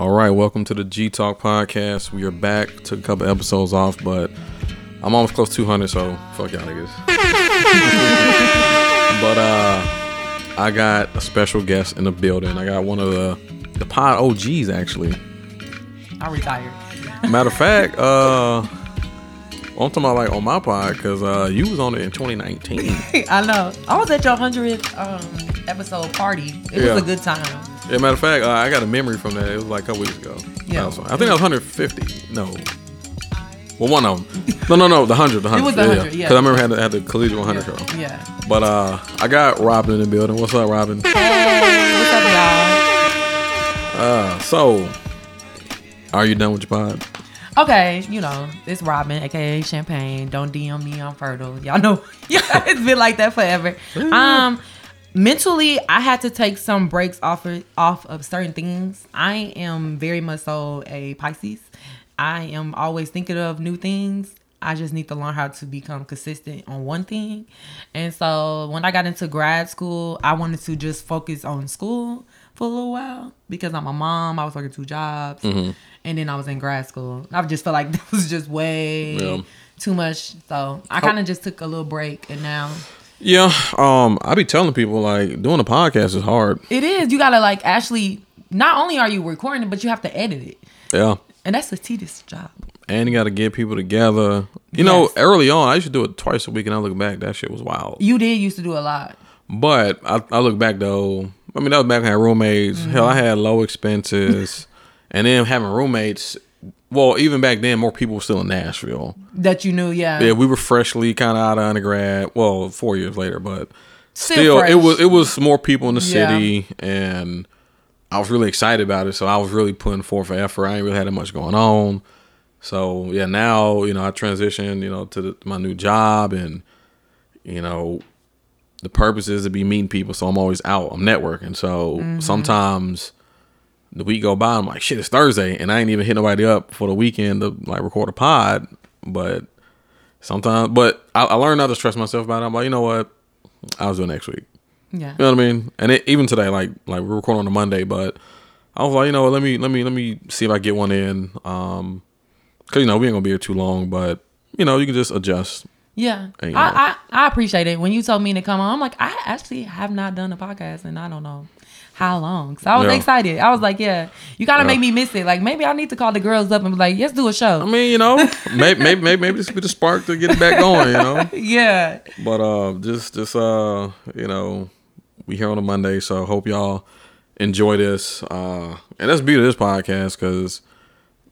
All right, welcome to the G Talk podcast. We are back. Took a couple episodes off, but I'm almost close to 200, so fuck y'all niggas. but uh, I got a special guest in the building. I got one of the the pod OGs actually. I retired. Matter of fact, uh, I'm talking about like on my pod because uh, you was on it in 2019. I know. I was at your hundredth um, episode party. It Yeah. was a good time. Yeah, matter of fact, uh, I got a memory from that. It was like a couple weeks ago. Yeah. I think that was 150. No. Well, one of them. No, no, no. The 100. The 100. It was the 100, yeah. Because I remember I had the, had the collegiate 100 show. Yeah. But uh, I got Robin in the building. What's up, Robin? Hey, what's up, y'all? Uh, so, are you done with your pod? Okay, you know, it's Robin, aka Champagne. Don't DM me, I'm fertile. Y'all know, yeah, it's been like that forever. Um, mentally, I had to take some breaks off of, off of certain things. I am very much so a Pisces. I am always thinking of new things. I just need to learn how to become consistent on one thing. And so when I got into grad school, I wanted to just focus on school for a little while because I'm a mom. I was working two jobs. Mm-hmm. And then I was in grad school. I just felt like that was just way Yeah. too much. So I kind of just took a little break and now Yeah. Um, I be telling people like doing a podcast is hard. it is. You gotta like actually not only are you recording it, but you have to edit it. Yeah. And that's a tedious job. And you got to get people together. You know, early on, I used to do it twice a week, and I look back, that shit was wild. You did used to do a lot. But I, I look back though. I mean, that was back when I had roommates. Hell, I had low expenses, and then having roommates. Well, even back then, more people were still in Nashville. That you knew, yeah. Yeah, we were freshly kind of out of undergrad. Well, four years later, but Still still, it was it was more people in the Yeah. city, and I was really excited about it. So I was really putting forth an effort. I ain't really had that much going on. So yeah, now you know I transitioned, you know, to the, my new job, and you know, the purpose is to be meeting people. So I'm always out. I'm networking. So Mm-hmm. sometimes the week go by, I'm like, shit, it's Thursday, and I ain't even hit nobody up for the weekend to like record a pod. But sometimes, but I, I learned not to stress myself about it. I'm like, you know what, I'll do it next week. yeah. You know what I mean? And it, even today, like like we're recording on a Monday, but I was like, you know, what, let me let me let me see if I get one in. Um, cause you know we ain't gonna be here too long, but you know you can just adjust. Yeah. And, I, know. I, I appreciate it. When you told me to come on, I'm like, I actually have not done a podcast and I don't know how long. So I was Yeah. excited. I was like, yeah, you gotta Yeah. make me miss it. Like maybe I need to call the girls up and be like, let's do a show. I mean, you know, maybe maybe maybe maybe this could be the spark to get it back going. You know, yeah. but uh, just just uh, you know, we here on a Monday, so I hope y'all enjoy this. Uh, and that's the beauty of this podcast because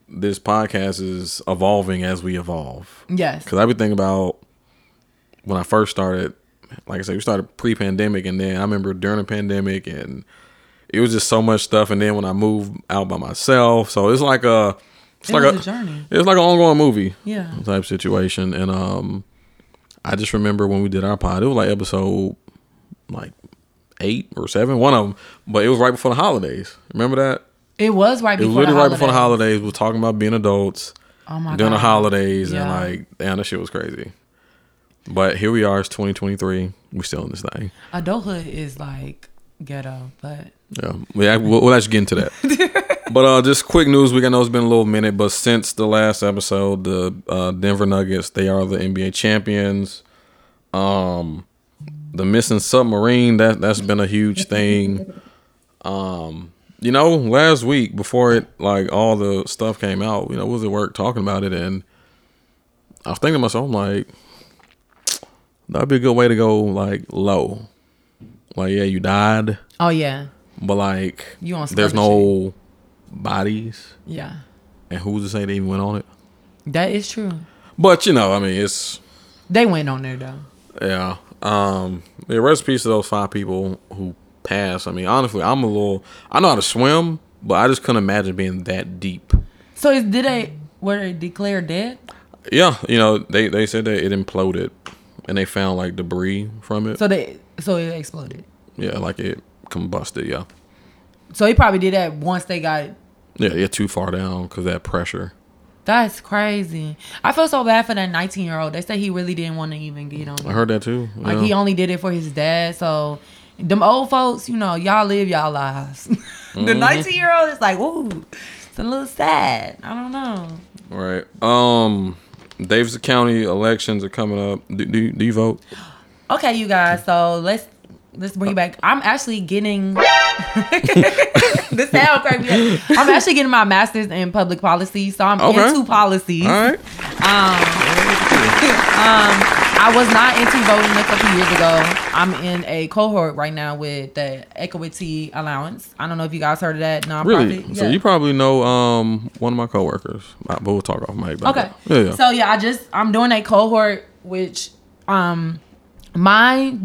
this podcast is evolving as we evolve. Yes. Because I be thinking about when I first started, like I said, we started pre pandemic, and then I remember during the pandemic, and it was just so much stuff. And then when I moved out by myself, so it's like a, it's It like a, a journey. it's like an ongoing movie Yeah. type situation. And um, I just remember when we did our pod, it was like episode like eight or seven, one of them, but it was right before the holidays. Remember that? It was right It was before literally the right before the holidays. holidays. We were talking about being adults Oh my during god. the holidays and like damn that shit was crazy but here we are it's 2023 We're still in this thing Adulthood is like ghetto, but yeah. We, we'll, we'll actually get into that. But uh just quick news week i know it's been a little minute but since the last episode the uh, denver nuggets they are the nba champions. Um the missing submarine that that's been a huge thing. Um you know last week before it like all the stuff came out you know we was at work talking about it and i was thinking to myself I'm like that'd be a good way to go like low. Like yeah you died. Oh yeah, but like You on there's no bodies yeah, and who's to say they even went on it that is true. but you know i mean it's They went on there though. Yeah. Um the rest peace to those five people who passed. I mean, honestly, I'm a little I know how to swim, but I just couldn't imagine being that deep. So is, did they were they declared dead? Yeah, you know, they they said that it imploded and they found like debris from it. So they so it exploded. yeah, like it combusted, yeah. So he probably did that once they got. Yeah, yeah, too far down cuz that pressure. That's crazy. I feel so bad for that 19 year old. They say he really didn't want to even get on. I heard that too. Like yeah. he only did it for his dad. So them old folks, you know, y'all live y'all lives. the Mm-hmm. 19 year old is like, ooh, it's a little sad. I don't know. All right. Um, Davidson County elections are coming up. Do, do, do you vote? Okay, you guys. So let's let's bring it back. I'm actually getting. this sound crazy. I'm actually getting my master's in public policy, so I'm Okay. into policies. All right. Um, I was not into voting a couple years ago. I'm in a cohort right now with the Equity Alliance. I don't know if you guys heard of that nonprofit. Really? So Yeah. you probably know um one of my coworkers, Uh, but we'll talk off mic. Okay. Yeah, yeah. So yeah, I just I'm doing a cohort, which um my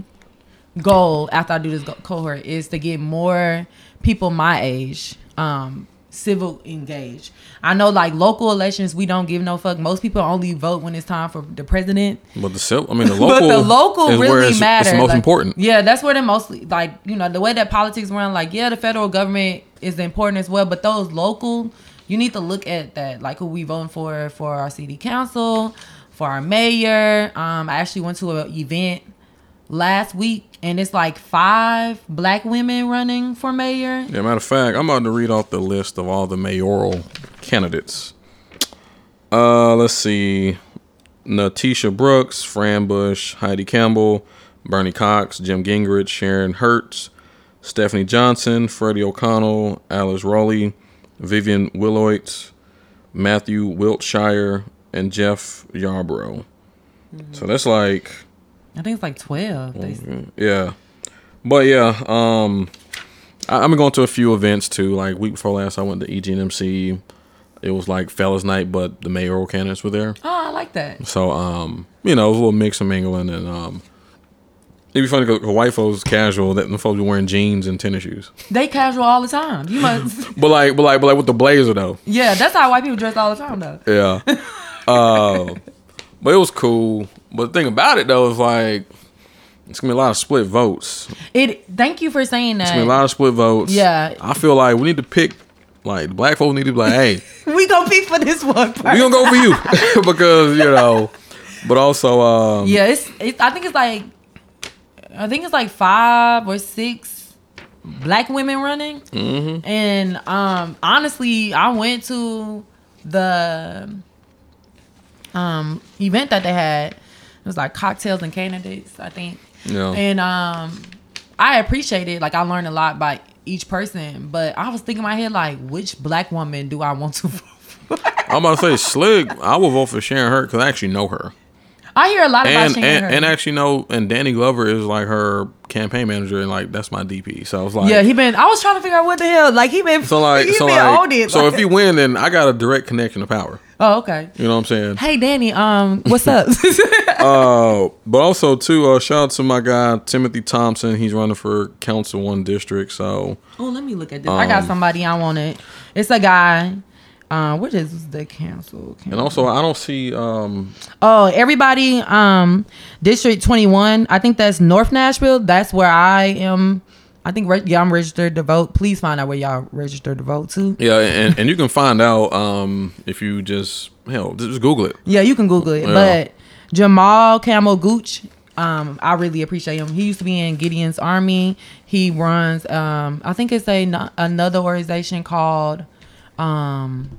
goal after I do this go- cohort is to get more people my age um civil engaged. I know like local elections we don't give no fuck. Most people only vote when it's time for the president. but the sil- I mean the local, but the local is really it's, matters. It's most Like, important. Yeah, that's where the mostly like you know the way that politics run. Like yeah, the federal government is important as well, but those local, you need to look at that. Like who we voting for for our city council, for our mayor. Um, I actually went to an event last week, and it's like five black women running for mayor. Yeah, matter of fact, I'm about to read off the list of all the mayoral candidates. Uh, let's see: Natisha Brooks, Fran Bush, Heidi Campbell, Bernie Cox, Jim Gingrich, Sharon Hurt, Stephanie Johnson, Freddie O'Connell, Alice Rolli, Vivian Wilhoite, Matthew Wiltshire, and Jeff Yarborough. So that's like I think it's like twelve. They, yeah, but yeah, um, I, I'm going to a few events too. Like week before last, I went to EGNMC. It was like fellas night, but the mayoral candidates were there. oh, I like that. So um, you know, it was a little mix of mingling, and um, it'd be funny because white folks casual that the folks be wearing jeans and tennis shoes. They casual all the time. You must. But like, but like, but like with the blazer though. yeah, that's how white people dress all the time though. Yeah. uh, but it was cool. But the thing about it though is like, it's gonna be a lot of split votes. It. Thank you for saying that. It's gonna be a lot of split votes. Yeah. I feel like we need to pick like the black folks need to be like, hey, We gonna be for this one. we gonna go for you because you know. But also, um, Yeah, it's, it's. I think it's like. I think it's like five or six black women running, mm-hmm. and um, honestly, I went to the um event that they had. It was like cocktails and candidates, I think. Yeah. And um, I appreciate it. Like I learned a lot by each person, but I was thinking in my head like, which black woman do I want to vote for? I'm about to say Slick. I will vote for Sharon Hurt because I actually know her, I hear a lot about and and, and actually know, and Danny Glover is like her campaign manager, and like that's my DP. So I was like, yeah, he been. I was trying to figure out what the hell. Like he been. So like, he so like, it. so like- if you win, then I got a direct connection to power. Oh, okay. You know what I'm saying? Hey, Danny. Um, what's up? Uh, but also too, uh, shout out to my guy Timothy Thompson. He's running for council one district. So oh, let me look at this. I got Um, somebody I wanted. It's a guy. Uh, what is the council? and also I don't see um Oh, everybody. Um, District Twenty One. I think that's North Nashville. That's where I am. I think re- yeah, I'm registered to vote. Please find out where y'all registered to vote to. yeah, and, and you can find out um if you just hell just Google it. Yeah, you can Google it. Yeah. But Jamel Campbell-Gooch, um, I really appreciate him. He used to be in Gideon's Army. He runs, um, I think it's a another organization called um,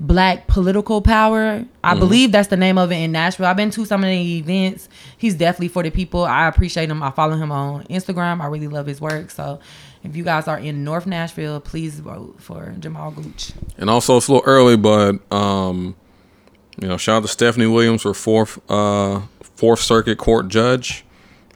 Black Political Power. I Mm-hmm. believe that's the name of it in Nashville. I've been to some of the events. He's definitely for the people. I appreciate him. I follow him on Instagram. I really love his work. So if you guys are in North Nashville, please vote for Jamel Gooch. And also it's a little early, but um, you know, shout out to Stephanie Williams for fourth uh fourth circuit court judge.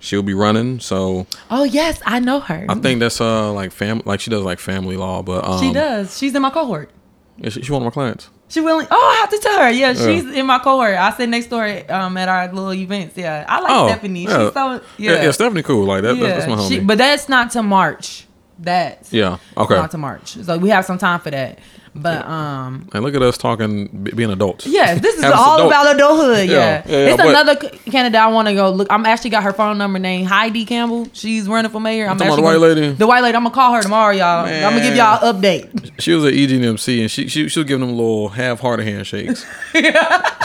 She'll be running, so Oh yes, I know her. I think that's uh like fam like she does like family law, but um, she does. She's in my cohort. yeah, she- she's one of my clients. She willing. Oh, I have to tell her. Yeah, she's in my cohort. I sit next door um, at our little events. Yeah, I like Oh, Stephanie. yeah. She's so Yeah, yeah. yeah, Stephanie cool like that. that- that's my homie. She- but that's not to March. That's yeah, okay. not to March. So we have some time for that. But um, And look at us talking, being adults. yeah, this is all dope- about adulthood. Yeah, Yeah, yeah, it's but- another c- candidate I want to go look. I'm actually got her phone number named Heidi Campbell. She's running for mayor. I'm talking about actually the white gonna- lady? The white lady. I'm gonna call her tomorrow, y'all. I'm gonna give y'all an update. She was at E EGNMC and she she she was giving them little half-hearted handshakes. she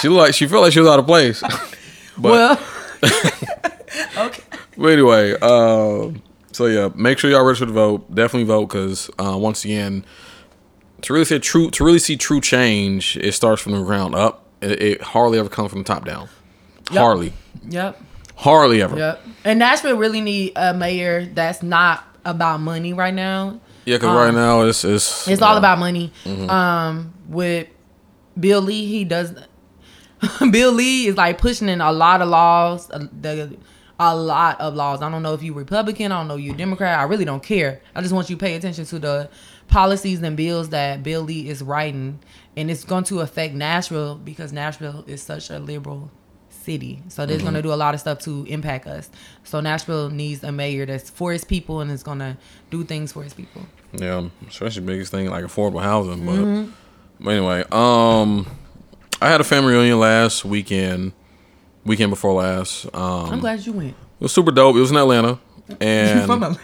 looked like she felt like she was out of place. but well, okay. but anyway, uh, so yeah, make sure y'all register to vote. Definitely vote because uh, once again, to really see true to really see true change, it starts from the ground up. It, it hardly ever comes from the top down. Yep. Hardly, Yep. hardly ever. Yep. And Nashville really need a mayor that's not about money right now. Yeah, because right now it's it's It's all about money. Um, with Bill Lee, he does. Bill Lee is like pushing in a lot of laws. The a lot of laws. I don't know if you're Republican. I don't know you're Democrat. I really don't care. I just want you to pay attention to the policies and bills that Bill Lee is writing, and it's going to affect Nashville because Nashville is such a liberal city. So they're going to do a lot of stuff to impact us. So Nashville needs a mayor that's for his people and is going to do things for his people. Yeah, especially biggest thing like affordable housing. But, Mm-hmm. but anyway, um, I had a family reunion last weekend, weekend before last. Um, I'm glad you went. It was super dope. It was in Atlanta, and From Atlanta.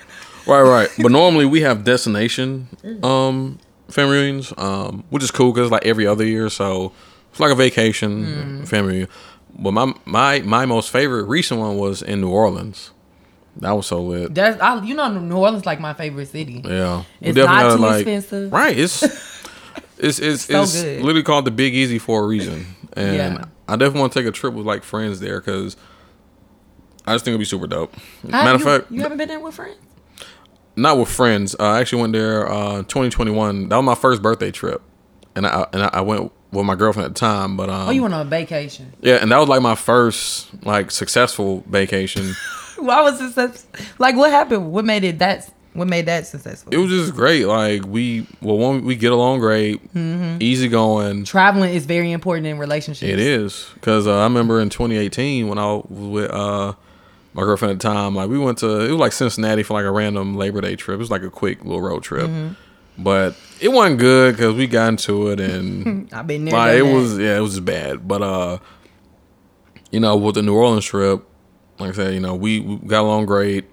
Right, right. But normally we have destination um family reunions, um, which is cool because like every other year, so it's like a vacation family reunion. But my my my most favorite recent one was in New Orleans. That was so lit. That's I, you know New Orleans like my favorite city. Yeah, It's not too like- expensive. Right. It's it's it's, So it's good. literally called the Big Easy for a reason, and Yeah. I definitely want to take a trip with like friends there because I just think it'd be super dope. Matter of fact, you haven't been there with friends. Not with friends. Uh, I actually went there uh, 2021. That was my first birthday trip, and I and I went with my girlfriend at the time. But um, Oh, you went on a vacation. yeah, and that was like my first like successful vacation. Why was it such? Like, what happened? What made it that? What made that successful? it was just great. Like we well, one we get along great, Mm-hmm. easy going. Traveling is very important in relationships. It is because uh, I remember in 2018 when I was with uh, my girlfriend at the time, like we went to it was like Cincinnati for like a random Labor Day trip. It was like a quick little road trip, but it wasn't good because we got into it and I've been there. like it that. was yeah it was bad. But uh, you know with the New Orleans trip, like I said, you know we, we got along great.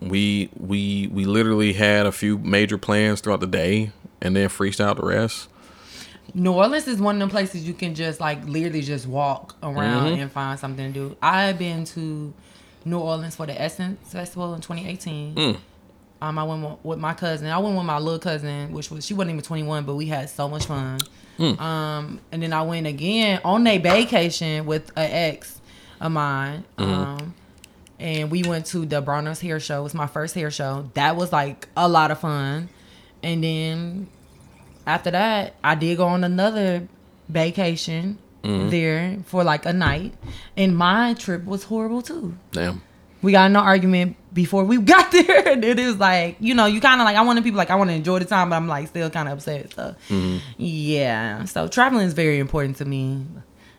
We we we literally had a few major plans throughout the day and then freestyle the rest. New Orleans is one of them places you can just like literally just walk around Mm-hmm. and find something to do. I've been to New Orleans for the Essence Festival in 2018. Mm. Um, I went with my cousin. I went with my little cousin, which was she wasn't even 21, but we had so much fun. Mm. Um, and then I went again on a vacation with an ex of mine. Mm-hmm. Um, and we went to the Bronner's hair show. It was my first hair show. That was like a lot of fun. And then after that, I did go on another vacation Mm-hmm. there for like a night, and my trip was horrible too. Damn. We got in an argument before we got there, and it was like you know you kind of like I want people like I want to enjoy the time, but I'm like still kind of upset. So Mm-hmm. yeah, so traveling is very important to me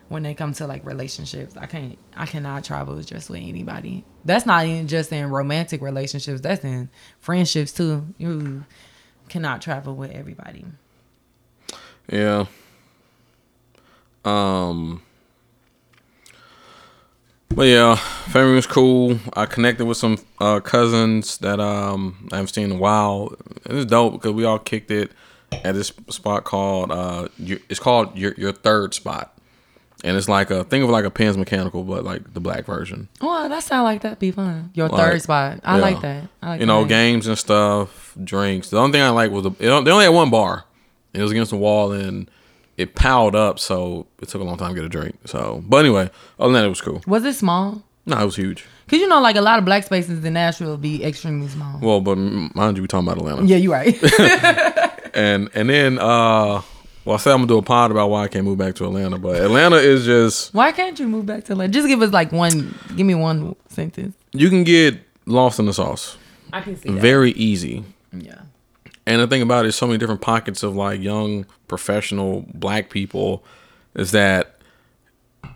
when it comes to like relationships. I can't I cannot travel just with anybody. That's not even just in romantic relationships. That's in friendships too. You cannot travel with everybody. Yeah. Um. But yeah, family was cool. I connected with some uh, cousins that um I haven't seen in a while. It was dope because we all kicked it at this spot called uh your, it's called your your third spot, and it's like a think of like a Pins Mechanical, but like the black version. Oh, that sound like that'd be fun. Your Like, third spot. I yeah. like that. I like you know, that. games and stuff, drinks. The only thing I like was the, they only had one bar. It was against the wall and it piled up, so it took a long time to get a drink. So, but anyway, other than that, it was cool. Was it small? No, it was huge. Cause you know, like a lot of black spaces in Nashville be extremely small. Well, but mind you, we talking about Atlanta, yeah, you're right. and and then uh, well, I said I'm gonna do a pod about why I can't move back to Atlanta, but Atlanta is just Why can't you move back to Atlanta? Just give us like one. Give me one sentence. you can get lost in the sauce I can see that. very easy. yeah. And the thing about it is so many different pockets of like young professional black people is that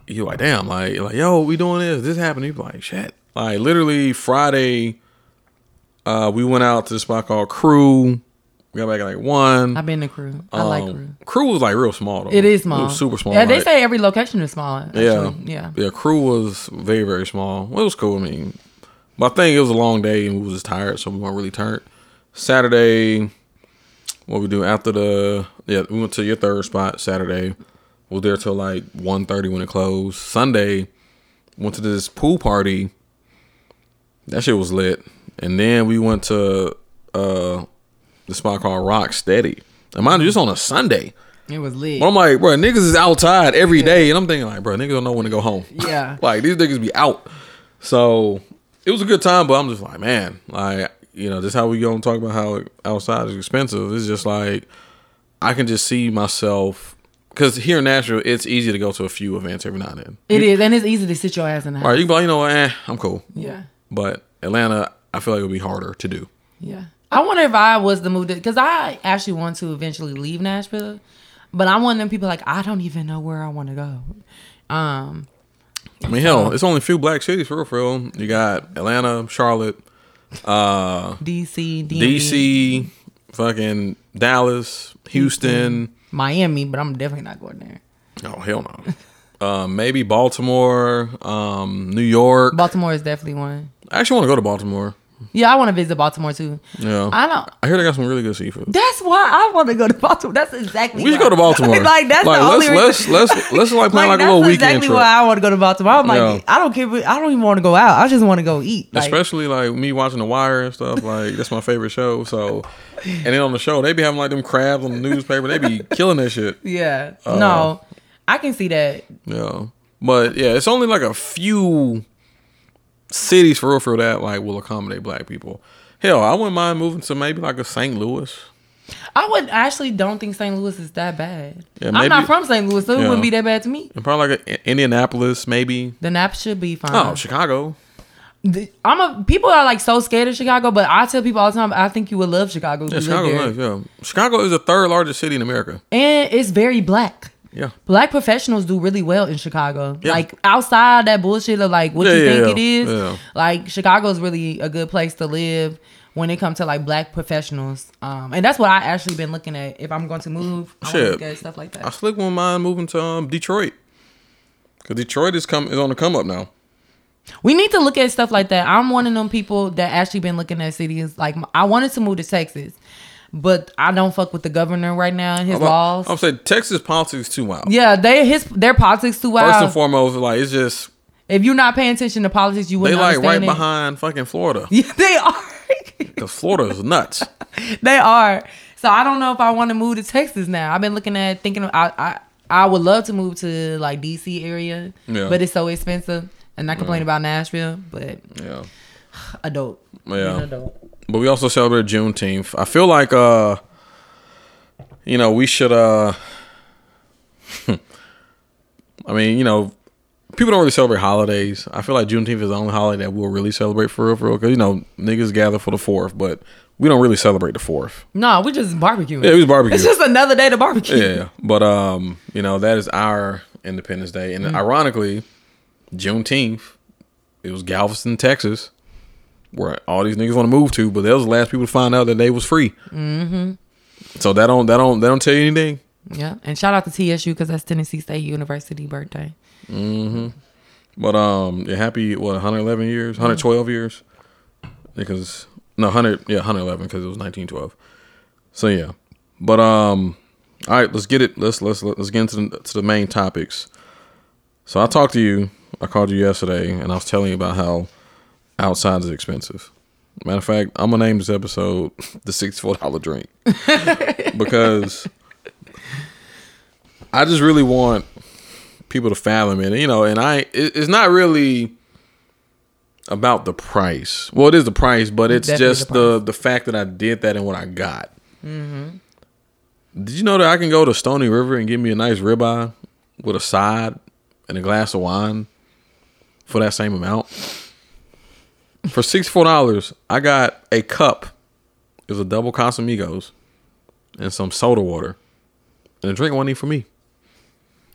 you're like, damn, like, like, yo, we doing this, this happened. You're like, shit. Like literally Friday, uh, we went out to this spot called Crew. We got back at like one. I've been to crew. I like Um, crew. Crew was like real small though. It is small. It was super small. Yeah, they like- say every location is small. Actually. yeah, Yeah. yeah. Crew was very very small. Well, it was cool. I mean, my thing it was a long day and we was just tired, so we weren't really turned. Saturday, what we do after the yeah, we went to your third spot. Saturday, we was there till like 1.30 when it closed. Sunday, went to this pool party. That shit was lit, and then we went to uh the spot called Rock Steady. And mind you, just on a Sunday. It was lit. But I'm like, bro, niggas is outside every day, and I'm thinking like, bro, niggas don't know when to go home. Yeah. like these niggas be out. So it was a good time, but I'm just like, man, like you know, just how we gonna talk about how outside is expensive. It's just like I can just see myself because here in Nashville, it's easy to go to a few events every now and then. It is, and it's easy to sit your ass in the house. All right, you can be like, you know what, eh, I'm cool. Yeah. But Atlanta, I feel like it would be harder to do. Yeah. I wonder if I was the move because I actually want to eventually leave Nashville, but I'm one of them people like I don't even know where I want to go. Um, I mean, hell, it's only a few black cities for real, for real. You got Atlanta, Charlotte, uh, DC, DMV, DC, fucking Dallas, Houston. Miami, but I'm definitely not going there. Oh hell no. uh, maybe Baltimore, um, New York. Baltimore is definitely one. I actually want to go to Baltimore. Yeah, I want to visit Baltimore too. Yeah, I don't. I hear they got some really good seafood. That's why I want to go to Baltimore. That's exactly. We should why. go to Baltimore. like that's like, the let's, only reason. let's let's let's like plan like, Like, a little that's weekend exactly trip. why I want to go to Baltimore. I'm like, Yeah. I don't care. I don't even want to go out. I just want to go eat. Like, Especially like me watching The Wire and stuff. Like that's my favorite show. So, and then on the show they be having like them crabs on the newspaper. They be killing that shit. yeah. Uh, no, I can see that. Yeah, but yeah, it's only like a few cities for real for that like will accommodate black people. Hell, I wouldn't mind moving to maybe like a St. Louis. I would actually don't think St. Louis is that bad. Yeah, I'm maybe- not from St. Louis, so it wouldn't be that bad to me. And probably like a, Indianapolis, maybe. The nap should be fine. Oh, Chicago. The- I'm a people are like so scared of Chicago, but I tell people all the time I think you would love Chicago. Yeah, Chicago. Nice, yeah, Chicago is the third largest city in America. And it's very black. Yeah, Black professionals do really well in Chicago. Yeah. Like outside that bullshit of like what Yeah, you yeah, think it is. Like Chicago's really a good place to live when it comes to like black professionals. Um, and that's what I actually been looking at. If I'm going to move, I Shit. look at stuff like that. I slick wouldn't mind moving to um, Detroit. Cause Detroit is come is on the come up now. We need to look at stuff like that. I'm one of them people that actually been looking at cities. Like I wanted to move to Texas, but I don't fuck with the governor right now and his I'm, laws. I'm saying Texas politics too wild. yeah, they his their politics too wild. First and foremost, like it's just If you're not paying attention to politics, you wouldn't They like right it. behind fucking Florida. Yeah, they are. Cause Florida is nuts. they are. So I don't know if I want to move to Texas now. I've been looking at thinking of, I I I would love to move to like DC area, Yeah. but it's so expensive. And I complain about Nashville, but Yeah. adult. Yeah. Adult. But we also celebrate Juneteenth. I feel like uh you know, we should uh I mean, you know, people don't really celebrate holidays. I feel like Juneteenth is the only holiday that we'll really celebrate for real, for real. Cause you know, niggas gather for the fourth, but we don't really celebrate the fourth. No, we just barbecue. Yeah, we was barbecue. It's just another day to barbecue. yeah, but um, you know, that is our Independence Day, and ironically, Juneteenth, it was Galveston, Texas, where all these niggas want to move to, but they was the last people to find out that they was free. Mm-hmm. So that don't that don't that don't tell you anything. Yeah. And shout out to TSU because that's Tennessee State University birthday. Mm-hmm. But um, yeah, happy what 111 years, 112 years, because no 100 yeah 111 because it was 1912. So yeah, but um, all right, let's get it. Let's let's let's get into the, to the main topics. So I talked to you. I called you yesterday, and I was telling you about how outside is expensive. Matter of fact, I'm gonna name this episode the sixty-four dollar drink because I just really want people to fathom it. You know, and I it, it's not really about the price. Well, it is the price, but it's Definitely just the the, the fact that I did that and what I got. Mm-hmm. Did you know that I can go to Stoney River and get me a nice ribeye with a side and a glass of wine for that same amount? For sixty four dollars, I got a cup. It was a double Casamigos and some soda water, and the drink wasn't even for me.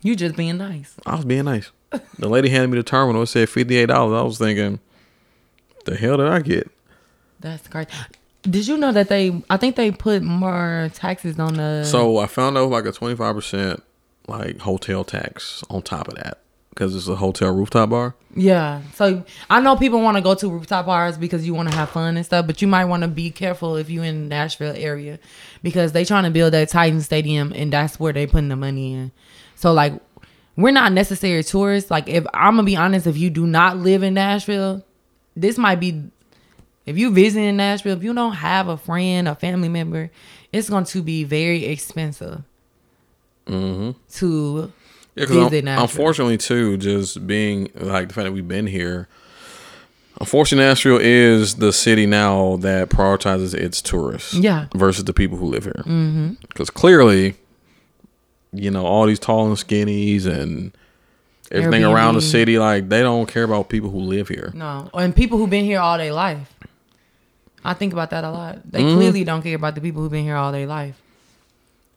You just being nice. I was being nice. The lady handed me the terminal. It said fifty eight dollars. I was thinking, the hell did I get? That's crazy. Did you know that they? I think they put more taxes on the. So I found out like a twenty five percent like hotel tax on top of that because it's a hotel rooftop bar. yeah. So I know people want to go to rooftop bars because you want to have fun and stuff, but you might want to be careful if you in Nashville area because they trying to build that Titan Stadium and that's where they putting the money in. So like, we're not necessary tourists. Like if I'm gonna be honest, if you do not live in Nashville, this might be if you visiting Nashville, if you don't have a friend, a family member, it's going to be very expensive Mm-hmm. to Yeah, because unfortunately, too, just being like the fact that we've been here. Unfortunately, Nashville is the city now that prioritizes its tourists. Yeah. Versus the people who live here. Mm-hmm. Because clearly, you know, all these tall and skinnies and everything around the city, like they don't care about people who live here. No, and people who've been here all their life. I think about that a lot. They Mm-hmm. clearly don't care about the people who've been here all their life.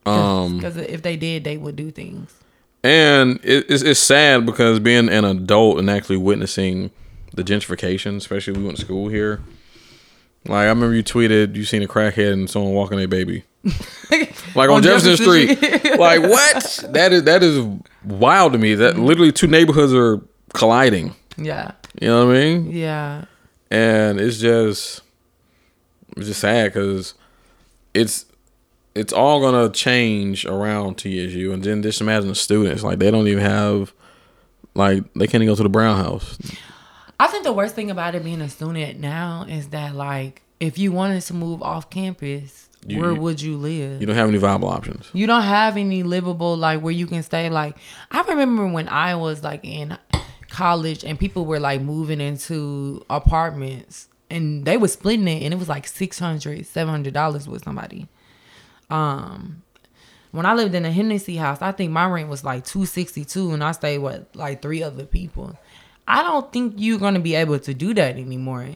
Um, Because if they did, they would do things. And it, it's, it's sad because being an adult and actually witnessing the gentrification, especially we went to school here. Like I remember you tweeted you seen a crackhead and someone walking their baby, like on, On Jefferson, Jefferson Street. like what? That is that is wild to me. That literally two neighborhoods are colliding. Yeah, You know what I mean? yeah, and it's just it's just sad because it's it's all gonna change around TSU, and then just imagine the students like they don't even have like they can't even go to the Brown House. I think the worst thing about it being a student now is that like if you wanted to move off campus, You- where would you live? You don't have any viable options. You don't have any livable like where you can stay. Like I remember when I was like in college and people were like moving into apartments and they were splitting it and it was like 600 700 dollars with somebody. Um, when I lived in a Hennessy house, I think my rent was like 262 and I stayed with like three other people. I don't think you're gonna be able to do that anymore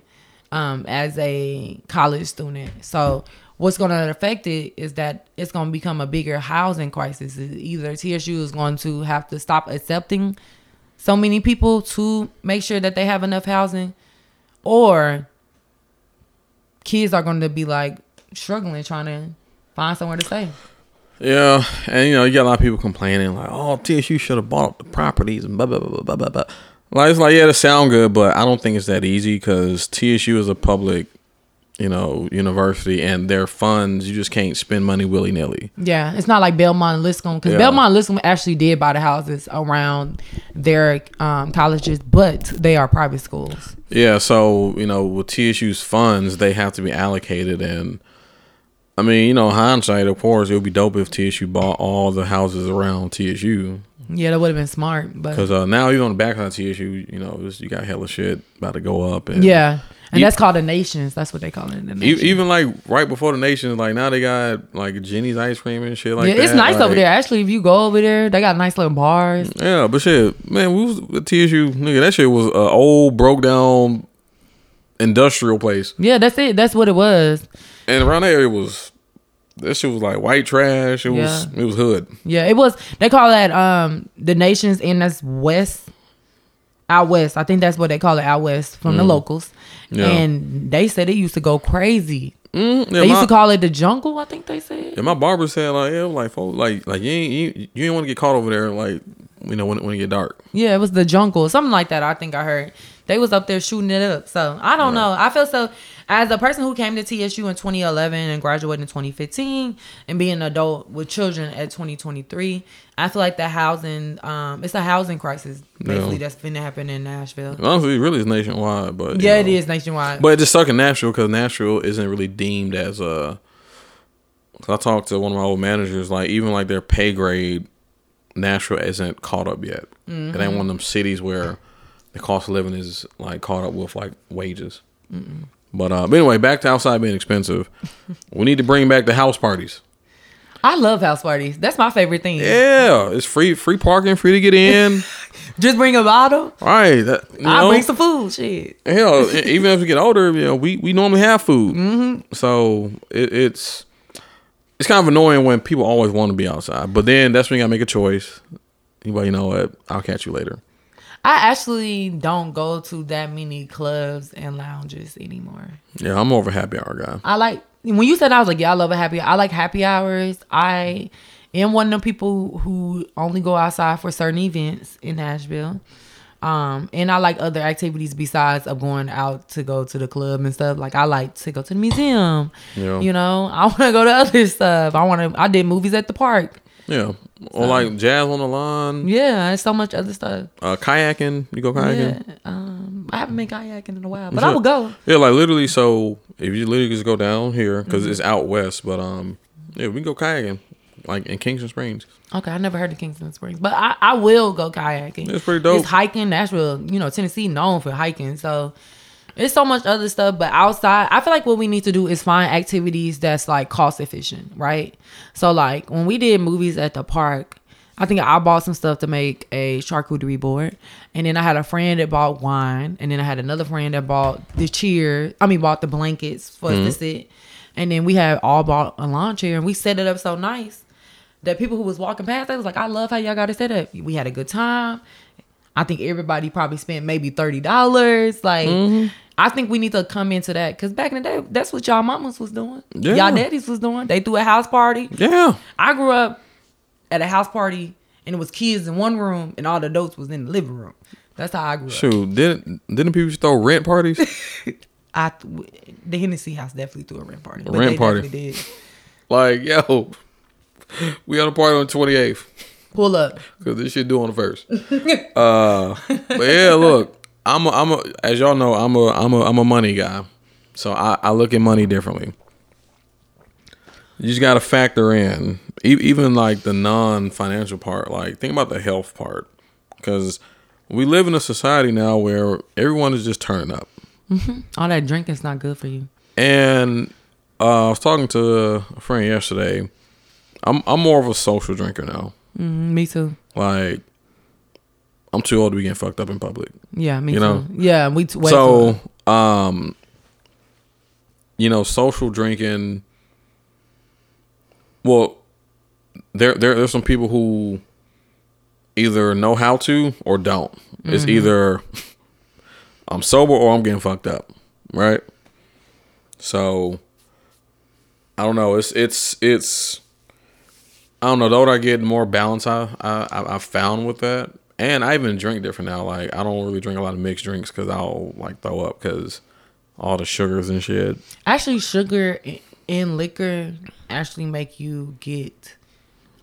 um, as a college student. So what's gonna affect it is that it's gonna become a bigger housing crisis. Either TSU is going to have to stop accepting so many people to make sure that they have enough housing, or kids are going to be like struggling trying to find somewhere to stay. Yeah, and you know you got a lot of people complaining like, "Oh, TSU should have bought up the properties and blah blah blah blah blah blah." Like it's like yeah, that sound good, but I don't think it's that easy because TSU is a public, you know, university, and their funds you just can't spend money willy nilly. Yeah, it's not like Belmont and Lipscomb because Yeah. Belmont and Lipscomb actually did buy the houses around their um, colleges, but they are private schools. Yeah, so you know, with TSU's funds, they have to be allocated, and I mean, you know, hindsight, of course, it would be dope if TSU bought all the houses around TSU, Yeah, that would have been smart, but because uh, now even on the back of TSU, you know, you got hella shit about to go up, and yeah, and You- that's called the nations. That's what they call it. The nations. even like right before the nations, like now they got like Jeni's ice cream and shit like yeah, that. it's nice over there. Actually, if you go over there, they got nice little bars. Yeah, but shit, man, we was with TSU, nigga. That shit was an old, broke down industrial place, Yeah, that's it. That's what it was. and around that area was that shit was like white trash. It was it was hood. Yeah, it was. They call that um the nations, in that's west, out west. I think that's what they call it, out west from the locals. Mm. Yeah. And they said it used to go crazy. Mm, yeah, They used my, to call it the jungle. I think they said. yeah, my barber said like yeah, like folks, like like you ain't you, you ain't want to get caught over there like you know when when it get dark. Yeah, it was the jungle, something like that. I think I heard they was up there shooting it up. So I don't know. I feel so as a person who came to TSU in 2011 and graduated in 2015, and being an adult with children at 2023, I feel like the housing, um, it's a housing crisis basically Yeah. that's been happening in Nashville. Honestly, really, it's nationwide, but Yeah, it know. is nationwide. But it just suck in Nashville because Nashville isn't really deemed as a. Cause I talked to one of my old managers, like even like their pay grade, Nashville isn't caught up yet. It ain't one of them cities where the cost of living is like caught up with like wages. But uh, but anyway, back to outside being expensive. we need to bring back the house parties. I love house parties. That's my favorite thing. Yeah, it's free free parking, free to get in. Just bring a bottle. All right, that, I bring some food. Shit. hell, even as we get older, you know, we, we normally have food. Mm-hmm. So it, it's it's kind of annoying when people always want to be outside, but then that's when you gotta make a choice. Well, you know what? I'll catch you later. I actually don't go to that many clubs and lounges anymore. Yeah, I'm over happy hour guy. I like when you said I was like, yeah, I love a happy. I like happy hours. I am one of the people who only go outside for certain events in Nashville. Um, and I like other activities besides of going out to go to the club and stuff. Like I like to go to the museum. Yeah. You know, I want to go to other stuff. I want to. I did movies at the park. Yeah, or like jazz on the lawn, Yeah, there's so much other stuff. uh, kayaking. You go kayaking. Yeah. Um, I haven't been kayaking in a while, but I would go. Yeah, like literally. So if you literally just go down here because it's out west, but um, Yeah, we can go kayaking, like in Kingston Springs. Okay, I never heard of Kingston Springs, but I, I will go kayaking. It's pretty dope. It's hiking. Nashville, you know, Tennessee known for hiking, so it's so much other stuff. But outside, I feel like what we need to do is find activities that's like cost efficient, right? So like when we did movies at the park, I think I bought some stuff to make a charcuterie board, and then I had a friend that bought wine, and then I had another friend that bought the chair. I mean, bought the blankets for us to sit, and then we had all bought a lawn chair, and we set it up so nice that people who was walking past, they was like, "I love how y'all got it set up." We had a good time. I think everybody probably spent maybe thirty dollars. Like, mm-hmm. I think we need to come into that because back in the day, that's what y'all mamas was doing. Yeah. Y'all daddies was doing. They threw a house party. Yeah, I grew up at a house party and it was kids in one room and all the adults was in the living room. That's how I grew up. shoot, didn't didn't people throw rent parties? I th- the Hennessy house definitely threw a rent party. A rent party. Did. like, yo, we had a party on twenty eighth Pull up. because this shit the first. uh, but yeah, look, I'm a, I'm a, as y'all know, I'm a I'm a I'm a money guy, so I, I look at money differently. You just got to factor in e- even like the non-financial part. Like think about the health part, because we live in a society now where everyone is just turning up. All that drinking's not good for you. And uh, I was talking to a friend yesterday. I'm I'm more of a social drinker now. Mm, me too. Like I'm too old to be getting fucked up in public. Yeah, me You too. know? Yeah, we too so, um, you know, social drinking. Well, there there there's some people who either know how to or don't. It's Mm-hmm. either I'm sober or I'm getting fucked up, right? So I don't know. It's it's it's I don't know. The older I get, the more balance I I I- found with that. And I even drink different now. Like I don't really drink a lot of mixed drinks because I'll like throw up because all the sugars and shit. Actually, sugar in liquor actually make you get.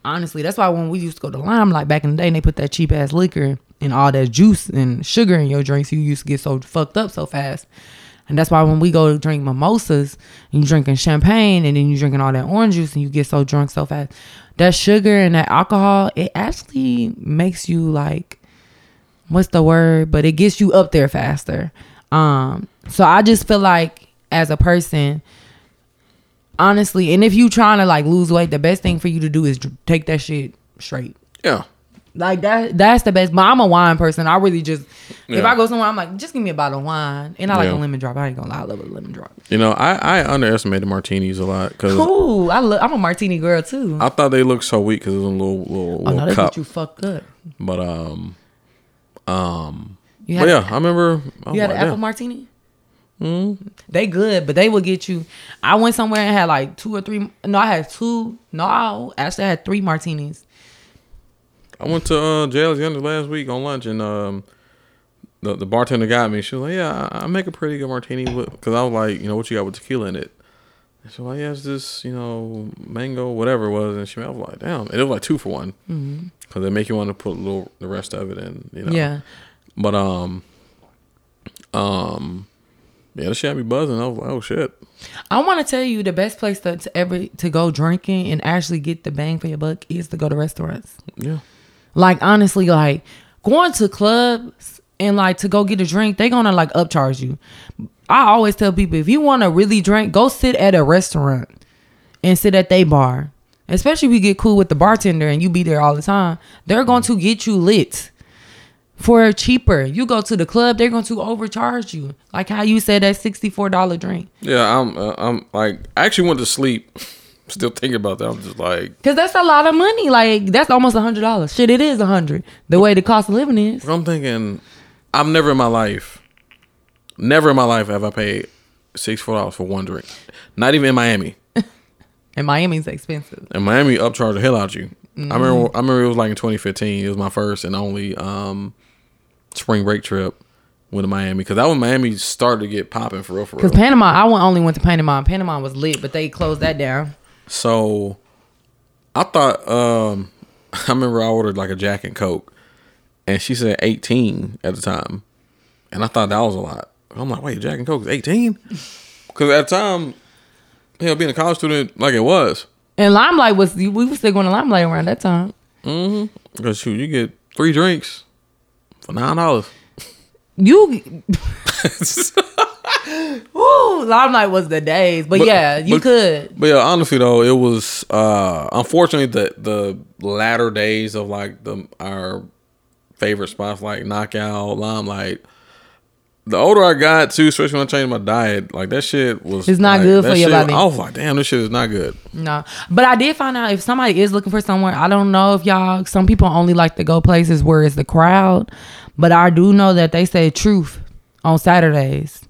Honestly, that's why when we used to go to Limelight back in the day, and they put that cheap ass liquor and all that juice and sugar in your drinks, you used to get so fucked up so fast. And that's why when we go to drink mimosas and you drinking champagne and then you drinking all that orange juice and you get so drunk so fast, that sugar and that alcohol, it actually makes you like what's the word? But it gets you up there faster. Um, so I just feel like as a person, honestly, and if you trying to like lose weight, the best thing for you to do is take that shit straight. Yeah. Like that that's the best. But I'm a wine person. I really just if I go somewhere, I'm like, just give me a bottle of wine. And I like Yeah. a lemon drop. I ain't gonna lie, I love a lemon drop. You know, I, I underestimated martinis a lot because Ooh, I love I'm a martini girl too. I thought they looked so weak because it was a little little, oh no, they cup. get you fucked up. But um, um, You had yeah, I remember. I You had like, an apple damn. martini? They good, but they will get you. I went somewhere and had like two or three. No, I had two. No, I actually, I had three martinis. I went to uh, J. Alexander last week on lunch, and um, the the bartender got me. She was like, "Yeah, I, I make a pretty good martini." Because I was like, "You know what you got with tequila in it?" And she was like, "Yeah, it's this, you know, mango, whatever it was." And she I was like, "Damn!" And it was like two for one because they make you want to put a little the rest of it in. You know. Yeah, But um, um, yeah, the shit had me buzzing. I was like, "Oh shit!" I want to tell you the best place to, to ever to go drinking and actually get the bang for your buck is to go to restaurants. Yeah. Like honestly, like going to clubs and like to go get a drink, they gonna like upcharge you. I always tell people if you want to really drink, go sit at a restaurant and sit at they bar. Especially if you get cool with the bartender and you be there all the time, they're going to get you lit for cheaper. You go to the club, they're going to overcharge you. Like how you said that sixty-four dollar drink. Yeah, I'm. Uh, I'm like. I actually went to sleep. Still thinking about that. I'm just like. Cause that's a lot of money. Like that's almost a hundred dollars. Shit, it is a hundred. The way the cost of living is. I'm thinking. I've never in my life, never in my life have I paid six four dollars for one drink. Not even in Miami. And Miami's expensive. And Miami upcharged the hell out you. Mm-hmm. I remember. I remember it was like in 2015. It was my first and only um, spring break trip. Went to Miami because that when Miami started to get popping for real. For real. Cause Panama, I went, only went to Panama. Panama was lit, but they closed that down. So I thought um I remember I ordered like a Jack and Coke and she said 18 at the time. And I thought that was a lot. I'm like, wait, Jack and Coke is 18? Because at the time, you know, being a college student like it was, And Limelight was we were still going to Limelight around that time. Mm-hmm. Cause shoot, you get three drinks for nine dollars. You, Woo, Limelight was the days, but, But- yeah, you but- could. But yeah, honestly though, it was uh unfortunately the the latter days of like the our favorite spots like Knockout, Limelight. The older I got too, especially when I changed my diet, like that shit was It's not like, good for your shit- body. I was like, damn, this shit is not good. No, but I did find out if somebody is looking for somewhere. I don't know if y'all. Some people only like to go places where it's the crowd, but I do know that they say Truth on Saturdays.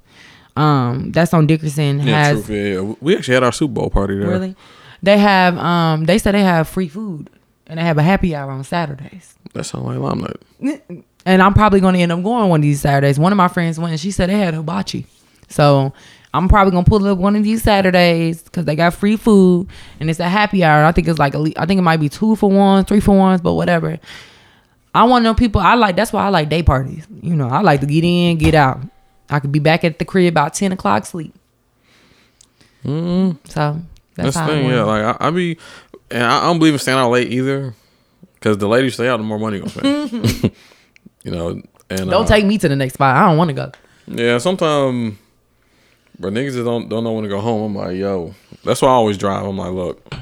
Um, that's on Dickerson. Yeah, has truth, yeah. We actually had our Super Bowl party there. really. They have. Um, they say they have free food and they have a happy hour on Saturdays. That sounds like Limelight. And I'm probably going to end up going one of these Saturdays. One of my friends went and she said they had hibachi. So I'm probably going to pull up one of these Saturdays because they got free food and it's a happy hour. I think it's like, I think it might be two for one, three for ones, but whatever. I want to know people. I like, that's why I like day parties. You know, I like to get in, get out. I could be back at the crib about 10 o'clock sleep. Mm-hmm. So that's, That's the how thing, I yeah. Like I, I be, and I, I don't believe in staying out late either, because the later you stay out, the more money you gonna spend. you know, and Don't uh, take me to the next spot. I don't want to go. Yeah, sometimes, but niggas that don't don't know when to go home. I'm like, yo, that's why I always drive. I'm like, look,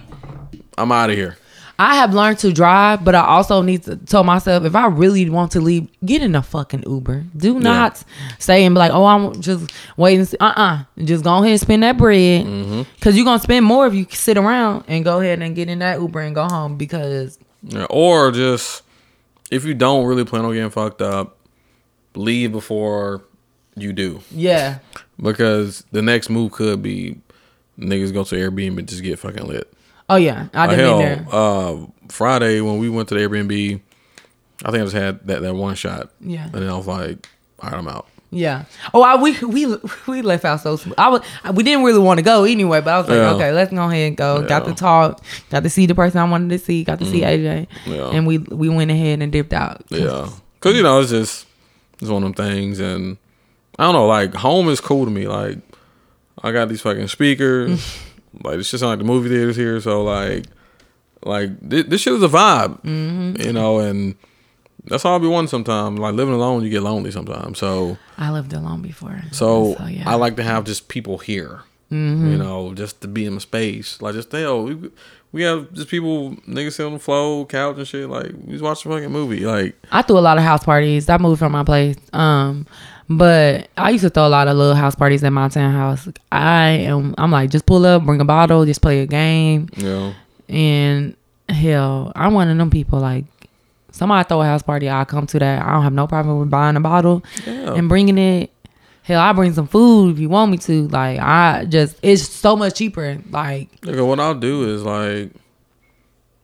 I'm out of here. I have learned to drive, but I also need to tell myself if I really want to leave, get in a fucking Uber. Do not stay and be like, oh, I'm just waiting. Uh uh Just go ahead and spend that bread. Mm-hmm. Because you're going to spend more if you sit around and go ahead and get in that Uber and go home because, Yeah, or just if you don't really plan on getting fucked up, leave before you do, yeah. because the next move could be niggas go to Airbnb and just get fucking lit. Oh, yeah. I done hell, been there. uh, Friday when we went to the Airbnb, I think I just had that, that one shot. Yeah. And then I was like, all right, I'm out. Yeah. Oh, I, we we we left out so. I was we didn't really want to go anyway, but I was like, Yeah. okay, let's go ahead and go. Got to talk, got to see the person I wanted to see, got to see AJ, Yeah. and we we went ahead and dipped out. Yeah. Cause you know, it's just it's one of them things and I don't know, like home is cool to me. Like I got these fucking speakers. like it's just like the movie theaters here, so like like this, this shit is a vibe. Mm-hmm. You know, and that's all I be wanting sometimes. Like living alone you get lonely sometimes. So I lived alone before, so yeah. Mm-hmm. I like to have just people here. You know, just to be in my space. Like just hell, we we have just people niggas sit on the floor, couch and shit. Like we just watch a fucking movie. Like I threw a lot of house parties. I moved from my place. Um, but I used to throw a lot of little house parties at my townhouse. I am. I'm like, just pull up, bring a bottle, just play a game, know. and hell, I'm one of them people. Like, somebody throw a house party, I'll come to that. I don't have no problem with buying a bottle Yeah. and bringing it. Hell, I bring some food if you want me to. Like, I just, it's so much cheaper. Like, Nigga, what I'll do is like,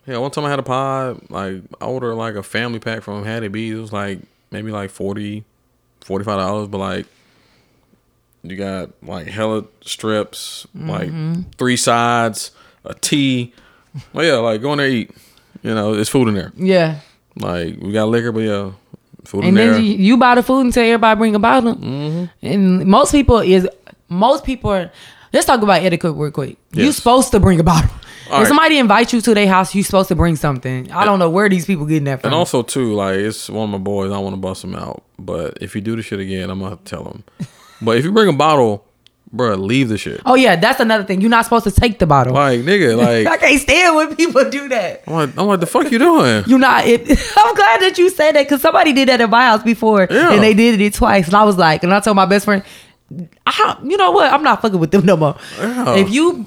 yeah, one time I had a pod, like I ordered like a family pack from Hattie B's. It was like maybe like 40 dollars, but like you got like hella strips, like three sides, a tea. Well, yeah, like go in there eat. You know, it's food in there. yeah. Like we got liquor, but yeah, food in there. And then you, you buy the food and tell everybody bring a bottle. Mm-hmm. And most people is most people. Are, let's talk about etiquette real quick. You're supposed to bring a bottle. All if right. somebody invite you to their house, you're supposed to bring something. I don't know where these people getting that from. And also too, like it's one of my boys. I want to bust him out, but if you do the shit again, I'm gonna tell him. but if you bring a bottle, bruh, leave the shit. oh yeah, that's another thing. You're not supposed to take the bottle. Like nigga, like I can't stand when people do that. I'm like, I'm like, the fuck you doing? You're not. It, I'm glad that you said that because somebody did that at my house before, Yeah. and they did it twice. And I was like, and I told my best friend, I, you know what? I'm not fucking with them no more. Yeah. If you,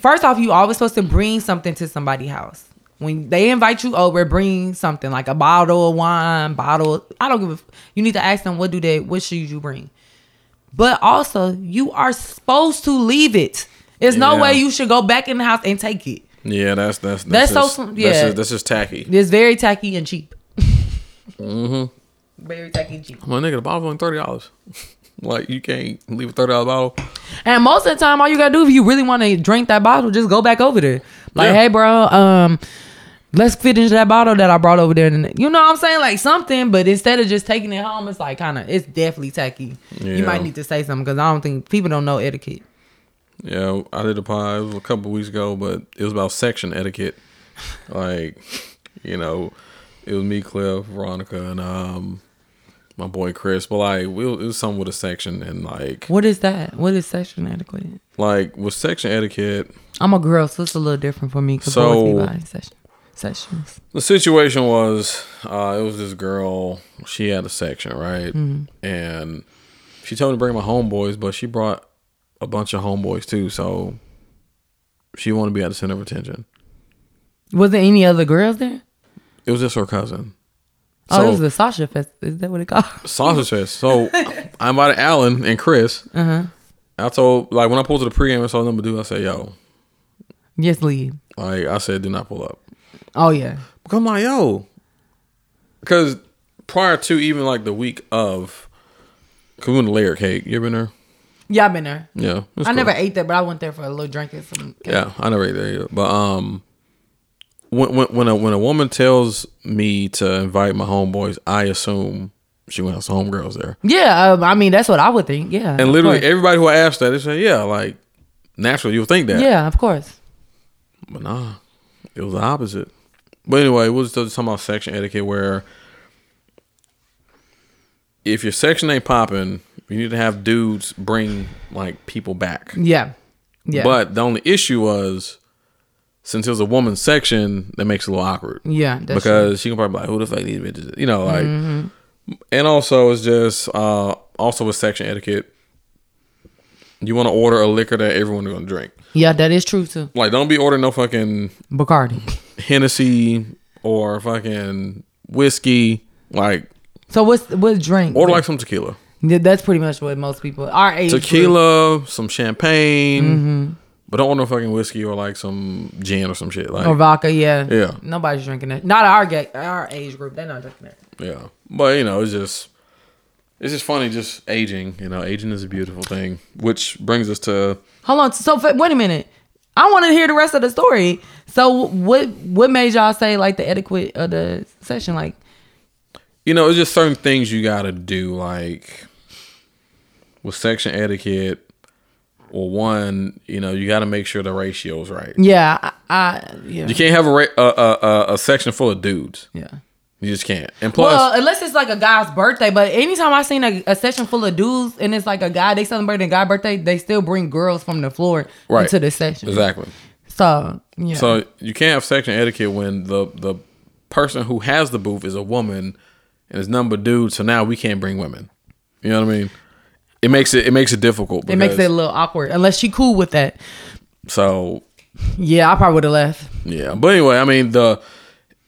first off, you always supposed to bring something to somebody's house. When they invite you over, bring something like a bottle of wine, bottle. I don't give a. f- You need to ask them what do they, what should you bring. But also, you are supposed to leave it. There's no way you should go back in the house and take it. Yeah, that's that's That's so just, That's yeah. just, that's just tacky. It's very tacky and cheap. Mm-hmm. Very tacky and cheap. My nigga, the bottle only thirty dollars. Like you can't leave a thirty dollar bottle. And most of the time, all you gotta do if you really want to drink that bottle, just go back over there. Like, Yeah. hey, bro, um, let's finish that bottle that I brought over there. And you know what I'm saying? Like something, but instead of just taking it home, it's like kind of, it's definitely tacky. You might need to say something because I don't think people don't know etiquette. Yeah, I did a pod. It was a couple weeks ago, but it was about section etiquette. like, you know, it was me, Cliff, Veronica, and um, my boy Chris. But like, we, it was something with a section and like, What is that? What is section etiquette? like with section etiquette, I'm a girl, so it's a little different for me because So- be buying session, sessions. the situation was, uh, it was this girl. She had a section, right? And she told me to bring my homeboys, but she brought a bunch of homeboys too. So she wanted to be at the center of attention. Was there any other girls there? It was just her cousin. Oh, So- it was the Sasha Fest. Is that what it called? Sausage fest. So I invited Alan and Chris. Uh-huh. I told like when I pulled to the pregame and saw number two, I said, "Yo," Yes, lead. like I said, "Do not pull up." Oh yeah. Because I'm like, "Yo," because prior to even like the week of, cause we went to Layer Cake. You ever been there? Yeah, I've been there. Yeah, I cool. never ate there, but I went there for a little drink and some. Yeah, I never ate there either. But um, when when when a when a woman tells me to invite my homeboys, I assume she gonna some homegirls there. Yeah, um, I mean that's what I would think. Yeah, And literally course. everybody who I asked that, they said, "Yeah, like naturally you would think that." Yeah, of course. But nah, it was the opposite. But anyway, we'll just talking about section etiquette where if your section ain't popping, you need to have dudes bring like people back. Yeah, yeah. But the only issue was since it was a woman's section, that makes it a little awkward. yeah, that's because she can probably be like, who the fuck these bitches? You know, like Mm-hmm. and also it's just uh also with section etiquette. You want to order a liquor that everyone's gonna drink. yeah, that is true too. Like, don't be ordering no fucking Bacardi. Hennessy or fucking whiskey. Like So what's what's drink? order like some tequila, Yeah, that's pretty much what most people our age group- tequila, some champagne, Mm-hmm. But don't order no fucking whiskey or like some gin or some shit. Like or vodka. Yeah, Yeah. Nobody's drinking that. Not our ga- our age group. They're not drinking that. yeah, but you know it's just it's just funny just aging. You know, aging is a beautiful thing. Which brings us to Hold on. So wait a minute. I want to hear the rest of the story. So what what made y'all say like the etiquette of the session? Like you know it's just certain things you got to do like with section etiquette. Well, one, you know, you got to make sure the ratio's right. yeah, I, I yeah You can't have a, ra- a, a a section full of dudes. yeah. You just can't. And plus, well, unless it's like a guy's birthday, but anytime I seen a, a session full of dudes and it's like a guy, they celebrating a guy birthday, they still bring girls from the floor Right. into the session. exactly. So yeah. So you can't have section etiquette when the the person who has the booth is a woman and it's number dudes. So now we can't bring women. You know what I mean? It makes it it makes it difficult. it makes it a little awkward unless she cool with that. so Yeah, I probably would have left. yeah. But anyway, I mean the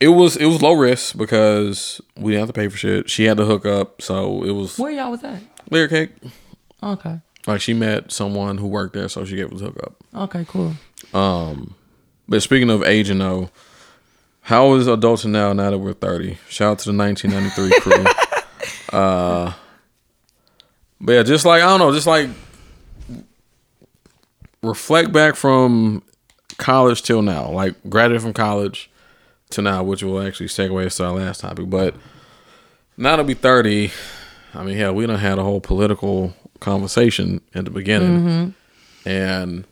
it was it was low risk because we didn't have to pay for shit. She had to hook up, so it was Where y'all was at? layer cake. Okay. Like she met someone who worked there, so she gave us a hook up. Okay, cool. Um, but speaking of aging though, how is adulting now? Now that we're thirty, shout out to the 1993 crew. uh, but yeah, just like I don't know, just like reflect back from college till now, like graduated from college to now, which will actually segue us to our last topic. But now that be thirty, I mean, hell, we don't had a whole political conversation at the beginning, mm-hmm. and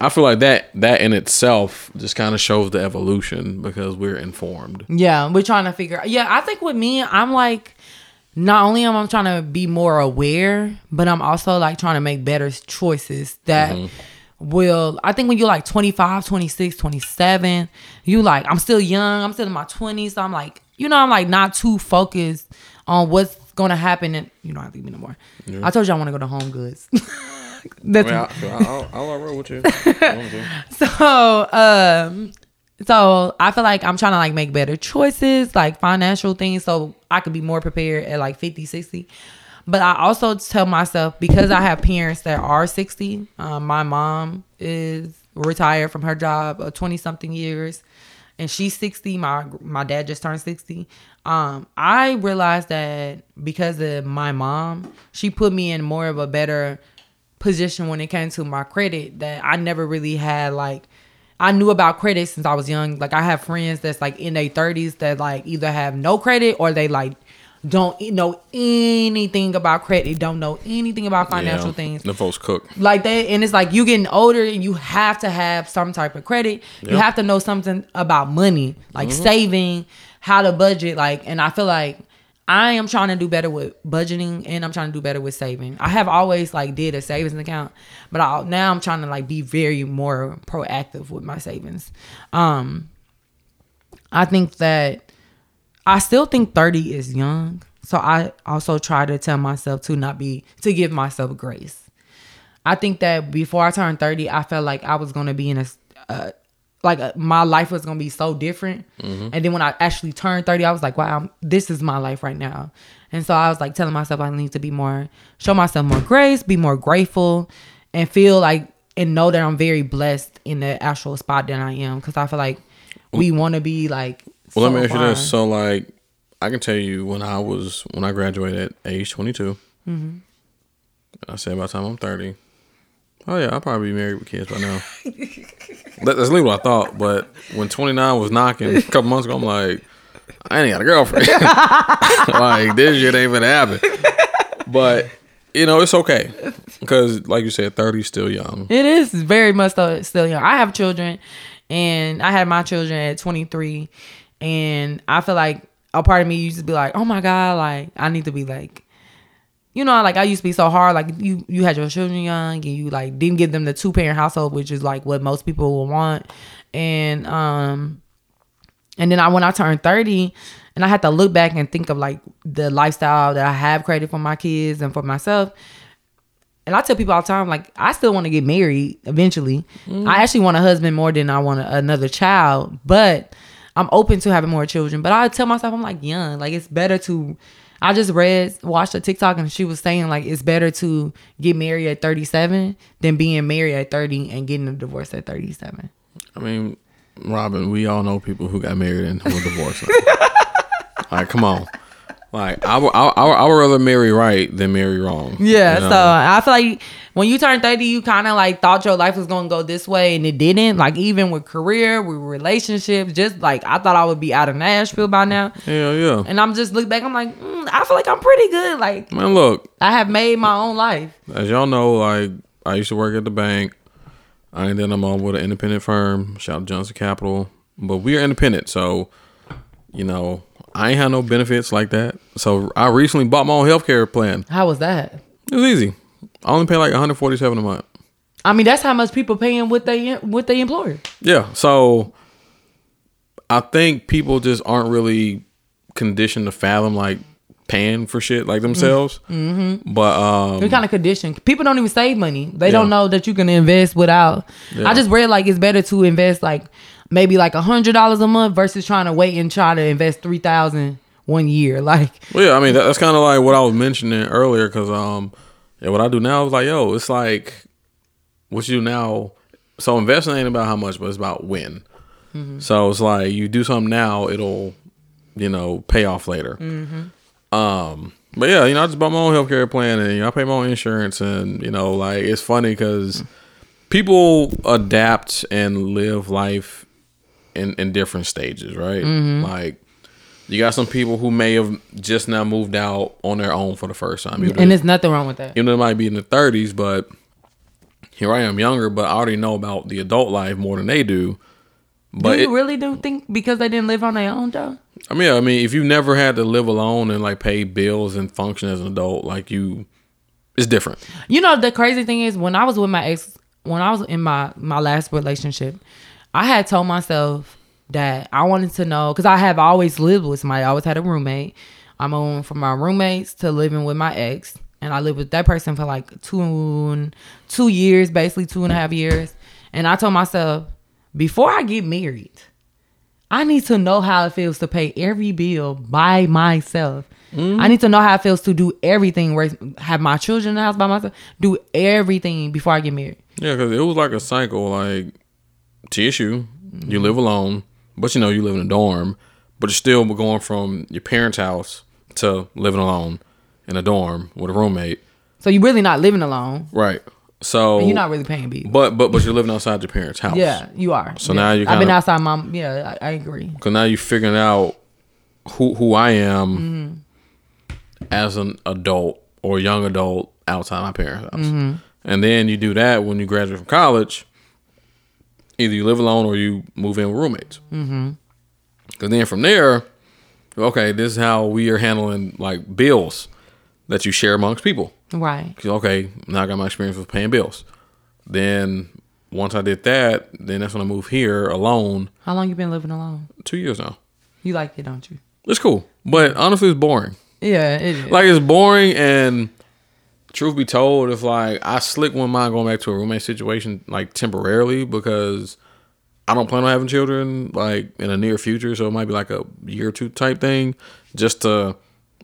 I feel like that that in itself just kind of shows the evolution because we're informed. Yeah, we're trying to figure. Out. Yeah, I think with me, I'm like, not only am I trying to be more aware, but I'm also like trying to make better choices that will. I think when you're like 25, 26, 27, you like, I'm still young. I'm still in my 20s. So I'm like, you know, I'm like not too focused on what's gonna happen. And you don't have to leave me no more. I told you I want to go to Home Goods. That's I'll, I'll, roll with you. so um so I feel like I'm trying to like make better choices, like financial things, so I could be more prepared at like 50, 60. But I also tell myself because I have parents that are 60. Um, my mom is retired from her job of 20 something years, and she's 60. My my dad just turned 60. Um, I realized that because of my mom, she put me in more of a better position when it came to my credit that I never really had like I knew about credit since I was young. Like I have friends that's like in their thirties that like either have no credit or they like don't know anything about credit, don't know anything about financial Yeah, things. The folks cook. Like that, and it's like you getting older and you have to have some type of credit. You have to know something about money, like mm-hmm. saving, how to budget. Like, and I feel like I am trying to do better with budgeting and I'm trying to do better with saving. I have always like did a savings account, but I, now I'm trying to like be very more proactive with my savings. Um, I think that I still think 30 is young. So I also try to tell myself to not be to give myself grace. I think that before I turned 30, I felt like I was going to be in a uh, like uh, my life was going to be so different. And then when I actually turned 30, I was like, wow, I'm, this is my life right now. And so I was like telling myself I need to be more show myself more grace, be more grateful and feel like and know that I'm very blessed in the actual spot that I am cuz I feel like we want to be like Well, let me ask you this. So, like, I can tell you when I was when I graduated at age 22. Mm-hmm. I said by the time I'm 30. Oh yeah, I'll probably be married with kids by now. that, that's literally what I thought. But when 29 was knocking a couple months ago, I'm like, I ain't got a girlfriend. like this shit ain't gonna happen. But you know, it's okay because, like you said, 30 is still young. It is very much still young. I have children, and I had my children at 23, and I feel like a part of me used to be like, oh my god, like I need to be like, you know, like I used to be so hard. Like you, you had your children young, and you like didn't give them the two parent household, which is like what most people will want, and um, and then I when I turned 30 and I had to look back and think of like the lifestyle that I have created for my kids and for myself. And I tell people all the time, like, I still want to get married eventually. I actually want a husband more than I want a, another child, but I'm open to having more children. But I tell myself, I'm like young. Like, it's better to. I just read, watched a TikTok, and she was saying, like, it's better to get married at 37 than being married at 30 and getting a divorce at 37. I mean, Robin, we all know people who got married and who were divorced. like, come on. Like, I would, I, I, would- I would rather marry right than marry wrong. Yeah, You know? so I feel like when you turn 30, you kind of like thought your life was going to go this way and it didn't. Like, even with career, with relationships, just like I thought I would be out of Nashville by now. Hell yeah. And I'm just look back, I'm like, mm, I feel like I'm pretty good. Like, Man, look, I have made my own life. as y'all know, like, I used to work at the bank. And then I'm on with an independent firm. Shout out to Johnson Capital. But we are independent. So, you know, I ain't had no benefits like that. So I recently bought my own healthcare plan. How was that? It was easy. I only pay like 147 a month. I mean, that's how much people paying with they with their employer. Yeah. So I think people just aren't really conditioned to fathom like paying for shit like themselves. Mm-hmm. But um They're kind of conditioned. People don't even save money. They Yeah. don't know that you can invest without. Yeah. I just read like it's better to invest like maybe like a hundred dollars a month versus trying to wait and try to invest three thousand one year. Like well, yeah, I mean that's kind of like what I was mentioning earlier because um yeah, what I do now is like yo, it's like what you do now. So investing ain't about how much, but it's about when. So it's like you do something now, it'll you know pay off later. Um, but yeah, you know, I just bought my own healthcare plan and you know, I pay my own insurance, and you know, like it's funny because people adapt and live life in in different stages, right? Mm-hmm. Like you got some people who may have just now moved out on their own for the first time, even, and there's nothing wrong with that. even though they might be in the thirties, but here I am, younger, but I already know about the adult life more than they do. But do you it- really do think because they didn't live on their own though? I mean, yeah, I mean, if you never had to live alone and like pay bills and function as an adult, like you, it's different. You know the crazy thing is when I was with my ex, when I was in my my last relationship, I had told myself that I wanted to know because I have always lived with somebody. I always had a roommate. I'm on from my roommates to living with my ex, and I lived with that person for like two two years, basically two and a half years. And I told myself before I get married, I need to know how it feels to pay every bill by myself. I need to know how it feels to do everything, have my children in the house by myself, do everything before I get married. Yeah, because it was like a cycle. Like to issue, you live alone, but you know you live in a dorm, but you're still going from your parents' house to living alone in a dorm with a roommate. So you're really not living alone. Right. So And you're not really paying bills. but but but you're living outside your parents' house. Yeah, you are. So Yeah. now you I've been outside mom. Yeah, I, I agree. Cause now you're figuring out who who I am, Mm-hmm. as an adult or young adult outside my parents' house. Mm-hmm. And then you do that when you graduate from college. Either you live alone or you move in with roommates. Mm-hmm. Because then from there, okay, this is how we are handling like bills that you share amongst people. Right. okay, now I got my experience with paying bills. Then once I did that, then that's when I moved here alone. How long you been living alone? Two years now. You like it, don't you? It's cool, but honestly, it's boring. Yeah, it is. Like it's boring, and truth be told, if like I slick one mind going back to a roommate situation like temporarily because I don't plan on having children like in the near future, so it might be like a year or two type thing, just to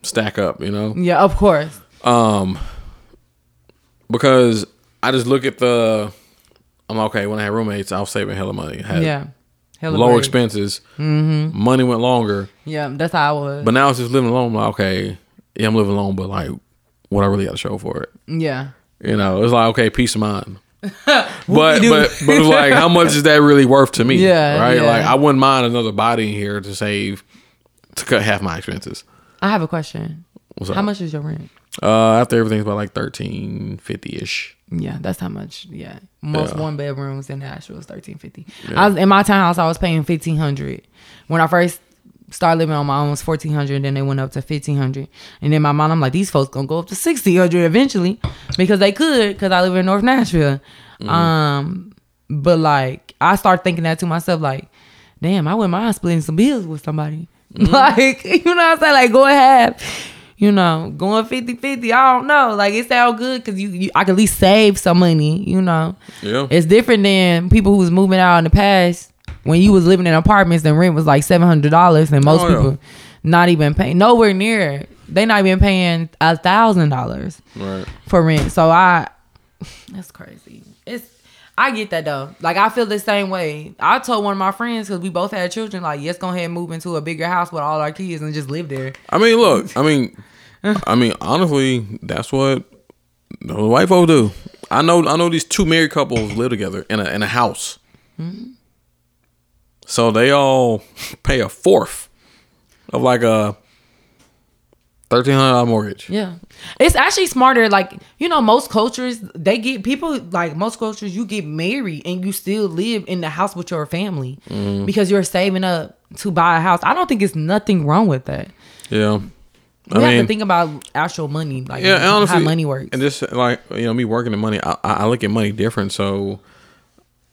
stack up, you know. yeah, of course. Um, because I just look at the, I'm like, okay. When I had roommates, I was saving hella money. Had Yeah. Hella low bread. expenses. Mm-hmm. Money went longer, Yeah, that's how I was. but now it's just living alone. I'm like, okay, yeah, I'm living alone, but like, what I really got to show for it? yeah. You know, it's like okay, peace of mind. but but but it's like, how much is that really worth to me? Yeah, right. yeah. Like, I wouldn't mind another body in here to save to cut half my expenses. I have a question. What's How much is your rent? Uh, after everything's about like thirteen fifty ish. Yeah, that's how much. Yeah, most Yeah. one bedrooms in Nashville is thirteen fifty. I was in my townhouse. I was paying fifteen hundred when I first started living on my own. Was fourteen hundred. Then they went up to fifteen hundred. And then my mom, I'm like, these folks gonna go up to sixteen hundred eventually because they could because I live in North Nashville. Um, but like I start thinking that to myself, like, damn, I wouldn't mind splitting some bills with somebody. Like, you know what I'm saying? Like, go ahead. You know, going 50 50, I don't know. Like, it sound good because you, you, I could at least save some money, you know. Yeah. It's different than people who was moving out in the past when you was living in apartments and rent was like $700 and most Oh, yeah. people not even paying, nowhere near. They not even paying a $1,000 for rent. So I, that's crazy. It's I get that though. Like I feel the same way. I told one of my friends because we both had children, like, let's go ahead and move into a bigger house with all our kids and just live there. I mean, look. I mean, I mean, honestly, that's what the white folks do. I know. I know these two married couples live together in a in a house. Mm-hmm. So they all pay a fourth of like a thirteen hundred dollar mortgage. Yeah. It's actually smarter. Like, you know, most cultures, they get people, like most cultures, you get married and you still live in the house with your family Mm-hmm. because you're saving up to buy a house. I don't think it's nothing wrong with that. Yeah. We I have mean, to think about actual money, like yeah, honestly, how money works. And just like you know, me working in money, I, I look at money different. So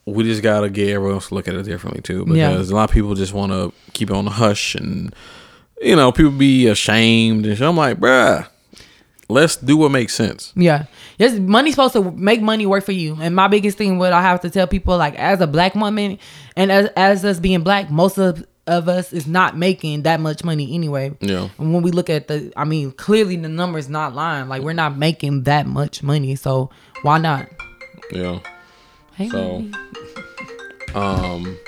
we just gotta get everyone else to look at it differently too, because Yeah. a lot of people just want to keep it on the hush, and you know, people be ashamed and shit. I'm like, bruh, let's do what makes sense. Yeah. Yes, money's supposed to make money work for you. And my biggest thing, what I have to tell people, like as a black woman and as, as us being black, most of, of us is not making that much money anyway. Yeah. And when we look at the, I mean, clearly the numbers not lying. Like we're not making that much money. So why not? Yeah. Hey, So-. Um.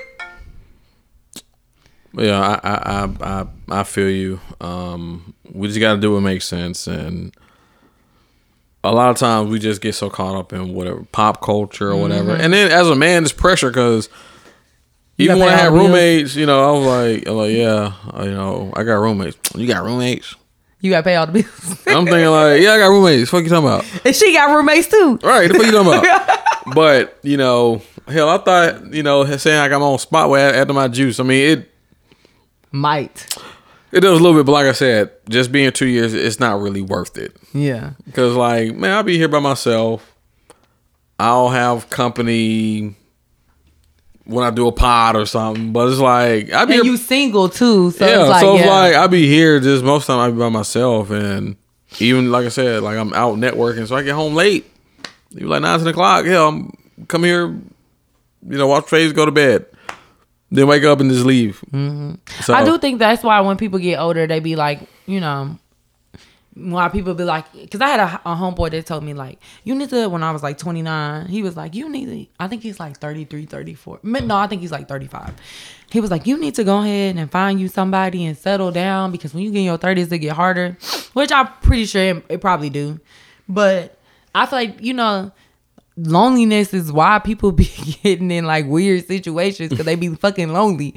Yeah, I I I I, feel you. Um, we just got to do what makes sense, and a lot of times we just get so caught up in whatever pop culture or whatever, and then as a man, it's pressure because even when I had bills. roommates, you know, I was like, I'm like, yeah, you know, I got roommates. You got roommates? you gotta pay all the bills. I'm thinking like, yeah, I got roommates. What Fuck you talking about? and she got roommates too. Right, the fuck you talking about? but you know, hell, I thought you know saying like I got my own spot where after my juice. I mean, it Might. it does a little bit, but like I said, just being two years, it's not really worth it. Yeah. Because like, man, I'll be here by myself. I'll have company when I do a pod or something, but it's like I'll be And here. you single too. So yeah, it's like, so it's yeah. like I'll be here just most of the time I'll be by myself, and even like I said, like I'm out networking, so I get home late. You like nine ten o'clock. Yeah, I'm come here, you know, watch plays, go to bed, then wake up and just leave. Mm-hmm. So I do think that's why when people get older, they be like, you know, why people be like, because I had a, a homeboy that told me like, you need to, when I was like 29, he was like, you need to, I think he's like 33, 34. No, I think he's like 35. He was like, you need to go ahead and find you somebody and settle down because when you get in your 30s, it get harder, which I'm pretty sure it, it probably do. But I feel like, you know, loneliness is why people be getting in like weird situations because they be fucking lonely.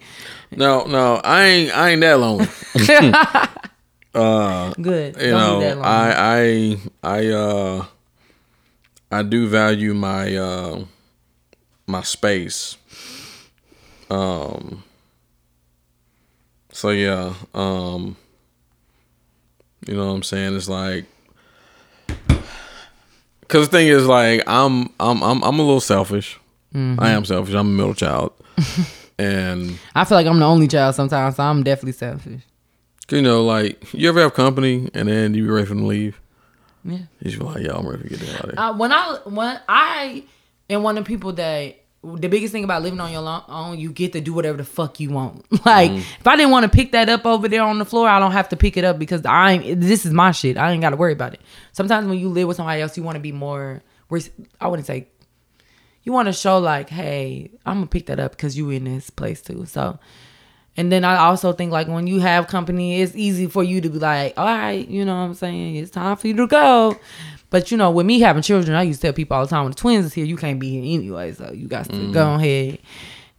no, no, I ain't, I ain't that lonely. Uh, Good. you Don't know. I I I uh I do value my uh my space. Um so yeah, um you know what I'm saying? It's like cuz the thing is like I'm I'm I'm I'm a little selfish. Mm-hmm. I am selfish. I'm a middle child. and I feel like I'm the only child sometimes, so I'm definitely selfish. you know like you ever have company and then you be ready for them to leave? Yeah. You just be like, "Yo, I'm ready to get the hell out of here." Uh, when I when I am one of the people that the biggest thing about living on your own, you get to do whatever the fuck you want. like mm-hmm. if I didn't want to pick that up over there on the floor, I don't have to pick it up because I ain't, this is my shit. I ain't got to worry about it. Sometimes when you live with somebody else, you want to be more. I wouldn't say. You want to show like, hey, I'm gonna pick that up because you in this place too. So, and then I also think like when you have company, it's easy for you to be like, all right, you know what I'm saying? It's time for you to go. But you know, with me having children, I used to tell people all the time when the twins is here, you can't be here anyway. So you got to go mm. ahead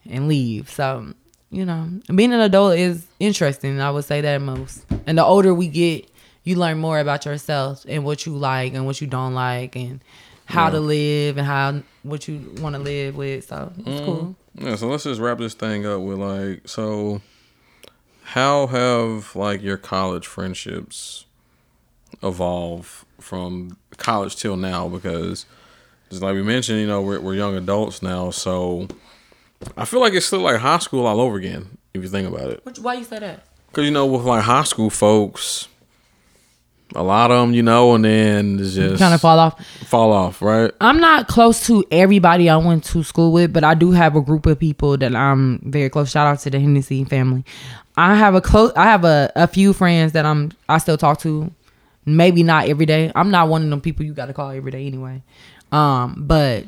and leave. So, you know, being an adult is interesting. I would say that most. And the older we get, you learn more about yourself and what you like and what you don't like and how to live and how what you want to live with. So it's mm. cool. Yeah, so let's just wrap this thing up with like, so how have like your college friendships evolved from college till now? Because just like we mentioned, you know, we're, we're young adults now, so I feel like it's still like high school all over again if you think about it. Which, why you say that? Because you know, with like high school folks, a lot of them, you know, and then it's just Kind of fall off. fall off, right? I'm not close to everybody I went to school with, but I do have a group of people that I'm very close. Shout out to the Hennessy family. I have a close. I have a, a few friends that I'm I still talk to. Maybe not every day. I'm not one of them people you got to call every day anyway. Um, but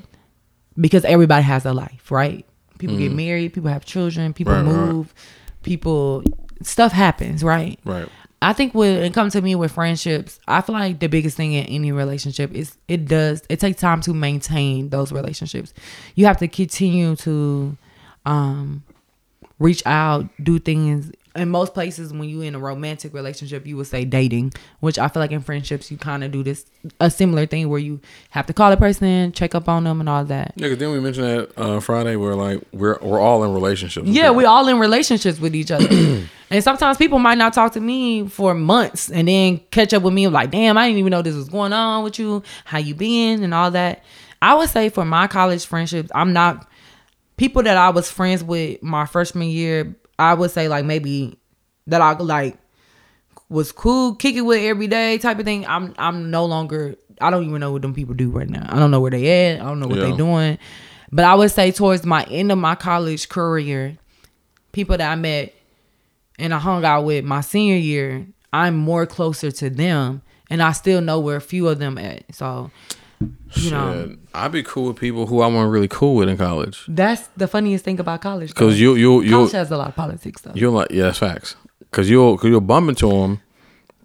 because everybody has a life, right? People get married, people have children, people Right, right. move, people stuff happens, right? Right. I think when it comes to me with friendships, I feel like the biggest thing in any relationship is it does it takes time to maintain those relationships. You have to continue to um reach out, do things. In most places, when you in a romantic relationship, you would say dating, which I feel like in friendships you kind of do this a similar thing where you have to call a person, check up on them, and all that. Yeah, because then we mentioned that uh, Friday where like we're we're all in relationships. Yeah, people. we all in relationships with each other. and sometimes people might not talk to me for months and then catch up with me like, damn, I didn't even know this was going on with you, how you been and all that. I would say for my college friendships, I'm not people that I was friends with my freshman year, I would say like maybe that I like was cool, kick it with every day type of thing. I'm I'm no longer I don't even know what them people do right now. I don't know where they at. I don't know what Yeah. they doing. But I would say towards my end of my college career, people that I met and I hung out with my senior year, I'm more closer to them and I still know where a few of them at. So you know Shit, I'd be cool with people who I wasn't really cool with in college. that's the funniest thing about college. Cause you you you college has a lot of politics though. you're like yeah, that's facts. Cause you'll cause you'll bump into them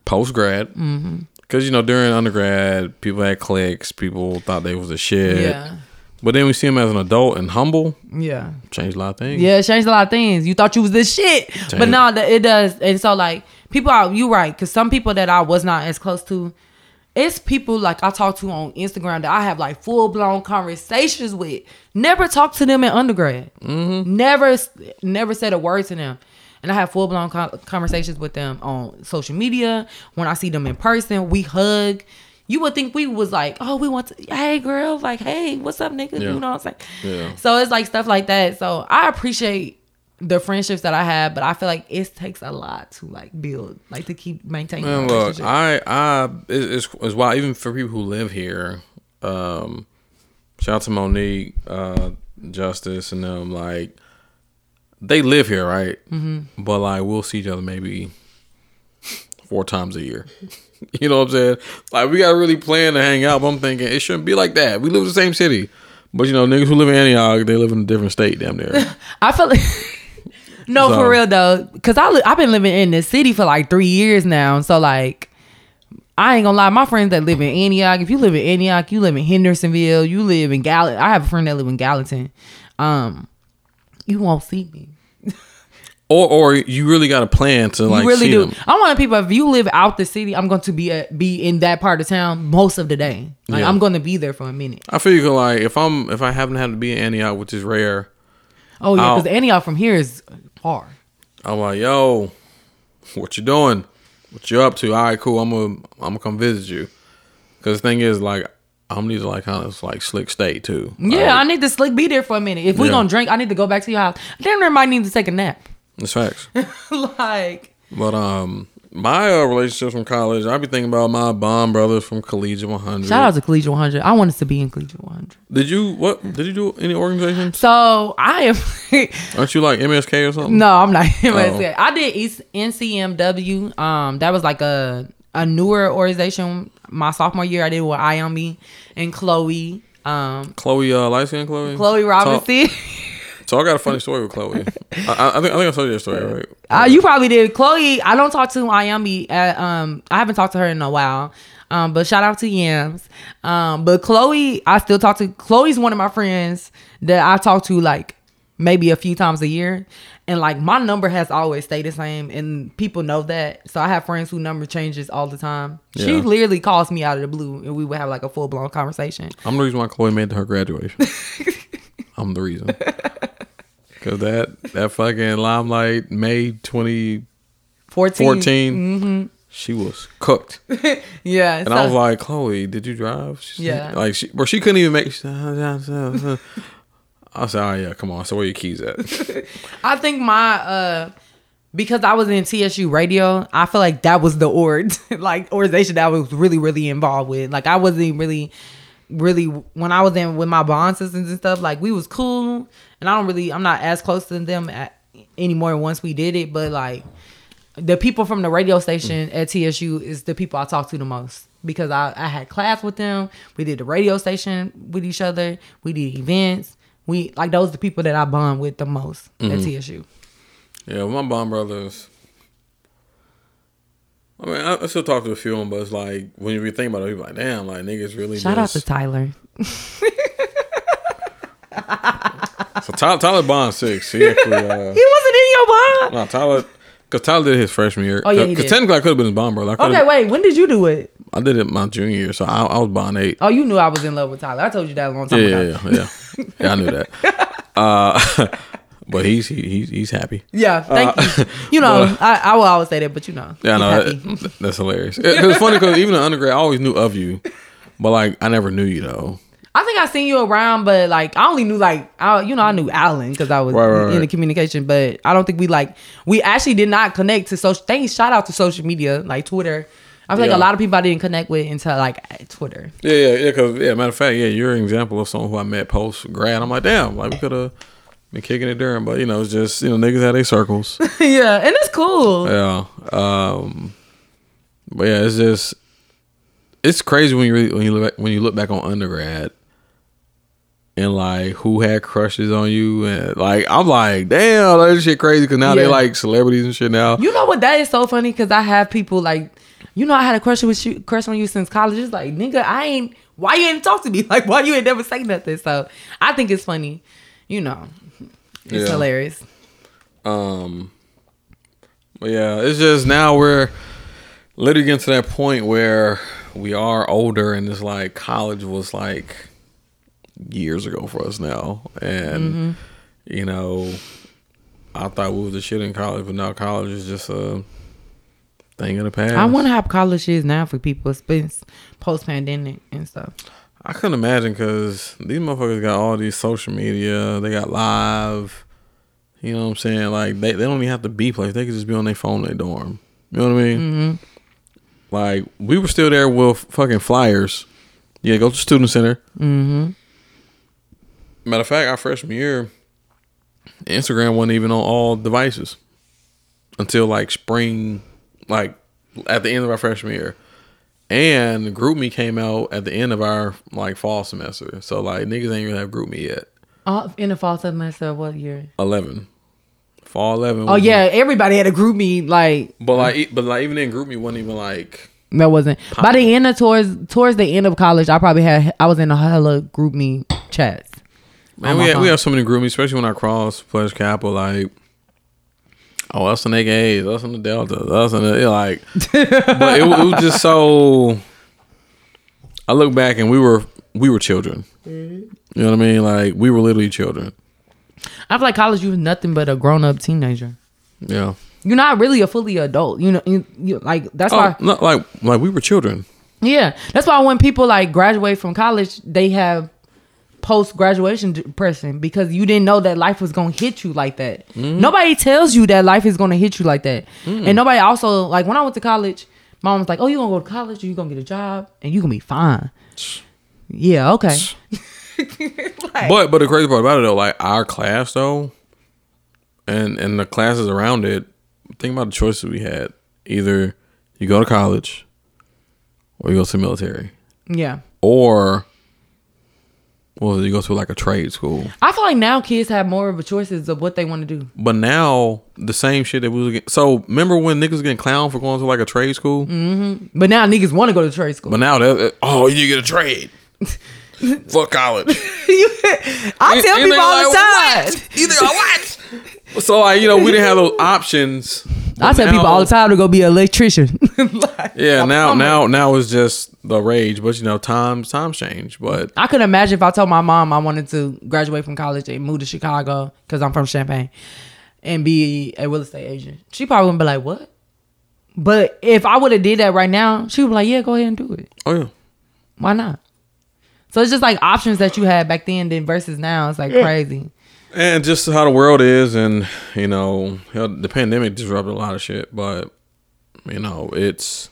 post grad. Mm-hmm. Cause you know during undergrad, people had cliques. People thought they was a shit. Yeah. But then we see them as an adult and humble. Yeah. Changed a lot of things. Yeah, it changed a lot of things. You thought you was this shit, but Changed. no, that- it does. And so like people are you right? Because some people that I was not as close to, it's people like I talk to on Instagram that I have like full blown conversations with. Never talked to them in undergrad. Mm-hmm. Never, never said a word to them. And I have full blown conversations with them on social media. When I see them in person, we hug. You would think we was like, oh, we want to, hey girl, like, hey, what's up, nigga? Yeah. You know what I'm saying? Yeah. So it's like stuff like that. So I appreciate the friendships that I have, but I feel like it takes a lot to like build, like to keep maintaining. Man, look. I, I, it's, it's wild. Even for people who live here, um, shout out to Monique, uh, Justice, and them. Like, they live here, right? Mm-hmm. But like, we'll see each other maybe four times a year. you know what I'm saying? Like, we got to really plan to hang out. But I'm thinking it shouldn't be like that. We live in the same city, but you know, niggas who live in Antioch, they live in a different state, damn near. I feel like no, So- for real though, because I li- I've been living in this city for like three years now. So like, I ain't gonna lie, my friends that live in Antioch. If you live in Antioch, you live in Hendersonville, you live in Gallatin. I have a friend that live in Gallatin. Um, you won't see me. or or you really got a plan to like you really do. them. I want people. If you live out the city, I'm going to be at, be in that part of town most of the day. Like Yeah. I'm going to be there for a minute. I feel you like if I'm if I happen to have to be in Antioch, which is rare, Oh yeah, because Antioch from here is I'm like, yo, what you doing? What you up to? All right, cool. I'm gonna I'm gonna come visit you. Cause the thing is, like, I'm need to like kind of like slick stay too. Yeah, I like, need to slick be there for a minute. If we Yeah. gonna drink, I need to go back to your house. Then there might need to take a nap. it's facts. like but um, my uh, relationships from college, I be thinking about my bond brothers from Collegiate 100. shout out to Collegiate 100. I wanted to be in Collegiate 100. Did you what? Did you do any organizations? So I am. Aren't you like MSK or something? no, I'm not. Oh. I did East NCNW. Um, that was like a a newer organization. My sophomore year, I did with Iomi and Chloe. Um, Chloe, uh, light Chloe. Chloe Robinson. So I got a funny story with Chloe. I, I, think I think I told you that story, right? Uh, you probably did. Chloe, I don't talk to Ayami. At, um, I haven't talked to her in a while. Um, but shout out to Yams. Um, but Chloe, I still talk to. Chloe's one of my friends that I talk to like maybe a few times a year, and like my number has always stayed the same, and people know that. So I have friends who number changes all the time. She literally calls me out of the blue, and we would have like a full blown conversation. I'm the reason why Chloe made her graduation. I'm the reason. Cause that that fucking limelight May 2014, 14. she was cooked, yeah, and Yeah. I was like, Chloe, did you drive? She Yeah. like she, bro, she couldn't even make. She. I said, oh yeah, come on. So where your keys at? I think my uh because I was in TSU radio, I feel like that was the org like organization that I was really, really involved with. Like I wasn't really really when I was in with my bond systems and stuff, like we was cool and I don't really I'm not as close to them at, anymore once we did it, but like the people from the radio station at TSU is the people I talk to the most because I, I had class with them. We did the radio station with each other. We did events. We like those are the people that I bond with the most at mm-hmm. TSU. yeah, with my bond brothers. I mean, I, I still talk to a few of them, but it's like when you think about it, you're like, damn, like niggas really. Shout out just, to Tyler. So Tyler, Tyler Bond six. He actually. Uh, He wasn't in your bond. no, Tyler. Because Tyler did his freshman year. Oh, yeah, Because technically I could have been his bond brother. Okay, wait. When did you do it? I did it my junior year, so I, I was bond eight. Oh, you knew I was in love with Tyler. I told you that a long time Yeah, ago. yeah, yeah, yeah. Yeah, I knew that. Uh, but he's he, he's he's happy. Yeah, thank you. You know, I, I will always say that, but you know, Uh, Yeah, I he's know happy. that, that's hilarious. It, it's funny because even in undergrad, I always knew of you, but like I never knew you though. I think I seen you around, but like I only knew like I, you know, I knew Alan because I was Right, right, in the communication, but I don't think we like we actually did not connect to social. Thanks, shout out to social media like Twitter. I feel like a lot of people I didn't connect with until like Twitter. Yeah, yeah, yeah. Because yeah, matter of fact, yeah, you're an example of someone who I met post grad. I'm like, damn, like we could have been kicking it during, but you know, it's just you know niggas had their circles. yeah, and it's cool. Yeah. Um, but yeah, it's just it's crazy when you really, when you look back, when you look back on undergrad and like who had crushes on you and like I'm like damn that shit crazy because now they like celebrities and shit now. You know what? That is so funny because I have people like, you know, I had a crush with you, crush on you since college. It's like, nigga, I ain't. Why you ain't talk to me? Like, why you ain't never say nothing? So I think it's funny. You know, it's Yeah. hilarious. Um, but yeah, it's just now we're literally getting to that point where we are older and it's like college was like years ago for us now. And, you know, I thought we was the shit in college, but now college is just a thing of the past. I wonder how college is now for people. It's post pandemic and stuff. I couldn't imagine because these motherfuckers got all these social media. They got live. You know what I'm saying? Like they, they don't even have to be place. They could just be on their phone in their dorm. You know what I mean? Mm-hmm. Like we were still there with fucking flyers. Yeah, go to student center. Mm-hmm. Matter of fact, our freshman year, Instagram wasn't even on all devices until like spring, like at the end of our freshman year. And GroupMe came out at the end of our like fall semester. So like niggas ain't even have GroupMe yet. Uh, in the fall semester, what year? Eleven, fall eleven. Oh yeah, everybody had a GroupMe like but like but like even then GroupMe wasn't even like that wasn't. By the end of towards towards the end of college, I probably had I was in a hella GroupMe chats. Man, we have, we have so many groupies, especially when I cross Pledge Capital. Like, Oh, us and AKAs, us and the Deltas, us and the like. but it, it was just so. I look back and we were we were children. Mm-hmm. You know what I mean? Like we were literally children. I feel like college you was nothing but a grown up teenager. Yeah. You're not really a fully adult. You know, you, you like that's Oh, why. not like like we were children. Yeah, that's why when people like graduate from college, they have post graduation depression because you didn't know that life was gonna hit you like that. Mm-hmm. Nobody tells you that life is gonna hit you like that, and nobody also like when I went to college, mom was like, "Oh, you gonna go to college? Or you gonna get a job and you gonna be fine." Yeah, okay. Like- But but the crazy part about it though, like our class though, and and the classes around it, think about the choices we had. Either you go to college, or you go to the military, yeah, or well, you go to like a trade school. I feel like now kids have more of a choices of what they want to do. But now the same shit that we was getting. So remember when niggas getting clowned for going to like a trade school? Mm-hmm. But now niggas want to go to trade school. But now that oh, you get a trade. Fuck college. I tell And people all the time. What? You think what? So like you know we didn't have those options. I But tell people all the time to go be an electrician. Like, Yeah, I'm now plumber. now now it's just the rage, but you know times times change. But I could imagine if I told my mom I wanted to graduate from college and move to Chicago because I'm from Champaign and be a real estate agent. She probably wouldn't be like, "What?" But if I would have did that right now, she would be like, "Yeah, go ahead and do it. oh yeah, Why not?" So it's just like options that you had back then, then versus now. It's like crazy. And just how the world is, and you know the pandemic disrupted a lot of shit. But you know it's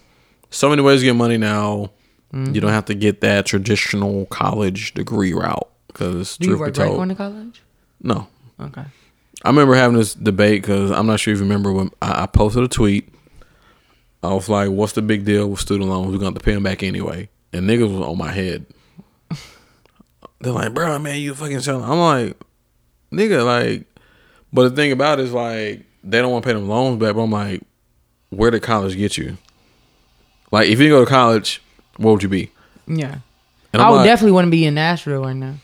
so many ways to get money now. Mm-hmm. You don't have to get that traditional college degree route because Do you truth be told, going to college? no. Okay. I remember having this debate because I'm not sure if you remember when I, I posted a tweet. I was like, "What's the big deal with student loans? We're gonna have to pay them back anyway." And niggas was on my head. They're like, "Bro, man, you fucking selling." I'm like, "Nigga, like," but the thing about it is like they don't want to pay them loans back. But I'm like, where did college get you? Like, if you didn't go to college, what would you be? Yeah. And I would like, definitely want to be in Nashville right now.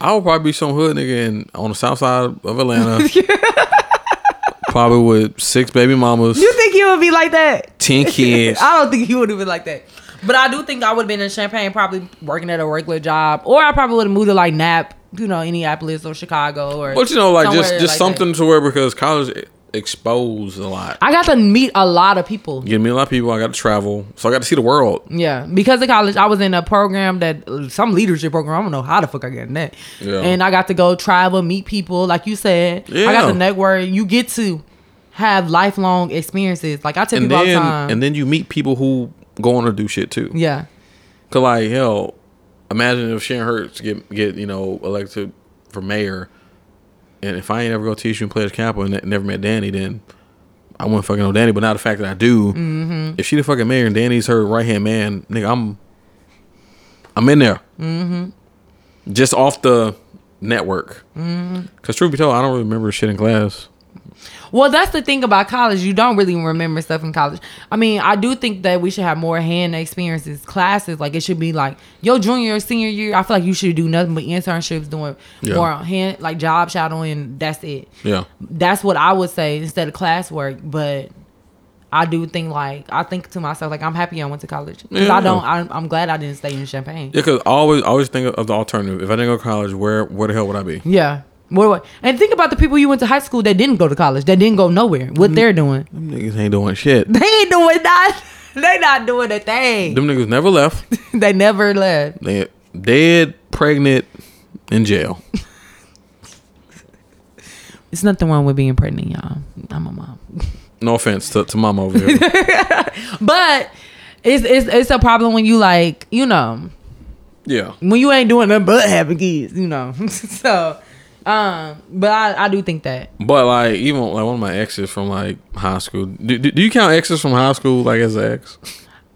I would probably be some hood nigga in, on the south side of Atlanta. probably with six baby mamas. You think he would be like that? 10 kids. I don't think he would have been like that. But I do think I would have been in Champaign, probably working at a regular job, or I probably would have moved to like Nap, you know, Indianapolis or Chicago, or. But you know, like just just like something to where because college exposed a lot. I got to meet a lot of people. You me a lot of people. I got to travel, so I got to see the world. Yeah, because of college, I was in a program that some leadership program. I don't know how the fuck I got in that. Yeah. And I got to go travel, meet people, like you said. Yeah. I got to network. You get to have lifelong experiences. Like I tell And people all the time. and then you meet people who go on to do shit too. yeah. Cause like hell, imagine if Sharon Hurts get get you know elected for mayor, and if I ain't ever go teach you play Players Capital and never met Danny, then I wouldn't fucking know Danny. But now the fact that I do, Mm-hmm. if she the fucking mayor and Danny's her right hand man, nigga, I'm I'm in there. Mm-hmm. Just off the network. Mm-hmm. Cause truth be told, I don't really remember shit in class. Well, that's the thing about college. You don't really remember stuff in college. I mean, I do think that we should have more hand experiences, classes. Like it should be like your junior or senior year. I feel like you should do nothing but internships, doing Yeah. more hand like job shadowing. That's it. Yeah. That's what I would say instead of classwork. But I do think like I think to myself like I'm happy I went to college. 'Cause Yeah. I don't. I'm, I'm glad I didn't stay in Champaign. Yeah, cause I always always think of the alternative. If I didn't go to college, where where the hell would I be? Yeah. And think about the people you went to high school that didn't go to college, that didn't go nowhere. What they're doing. Them niggas ain't doing shit. They ain't doing that. They not doing a thing. Them niggas never left. they never left. They dead, pregnant, in jail. It's nothing wrong with being pregnant, y'all. I'm a mom. No offense to, to mama over here. But it's it's it's a problem when you like, you know, yeah. when you ain't doing nothing but having kids, you know. so um but I, I do think that. But like even like one of my exes from like high school. Do, do, do you count exes from high school like as an ex?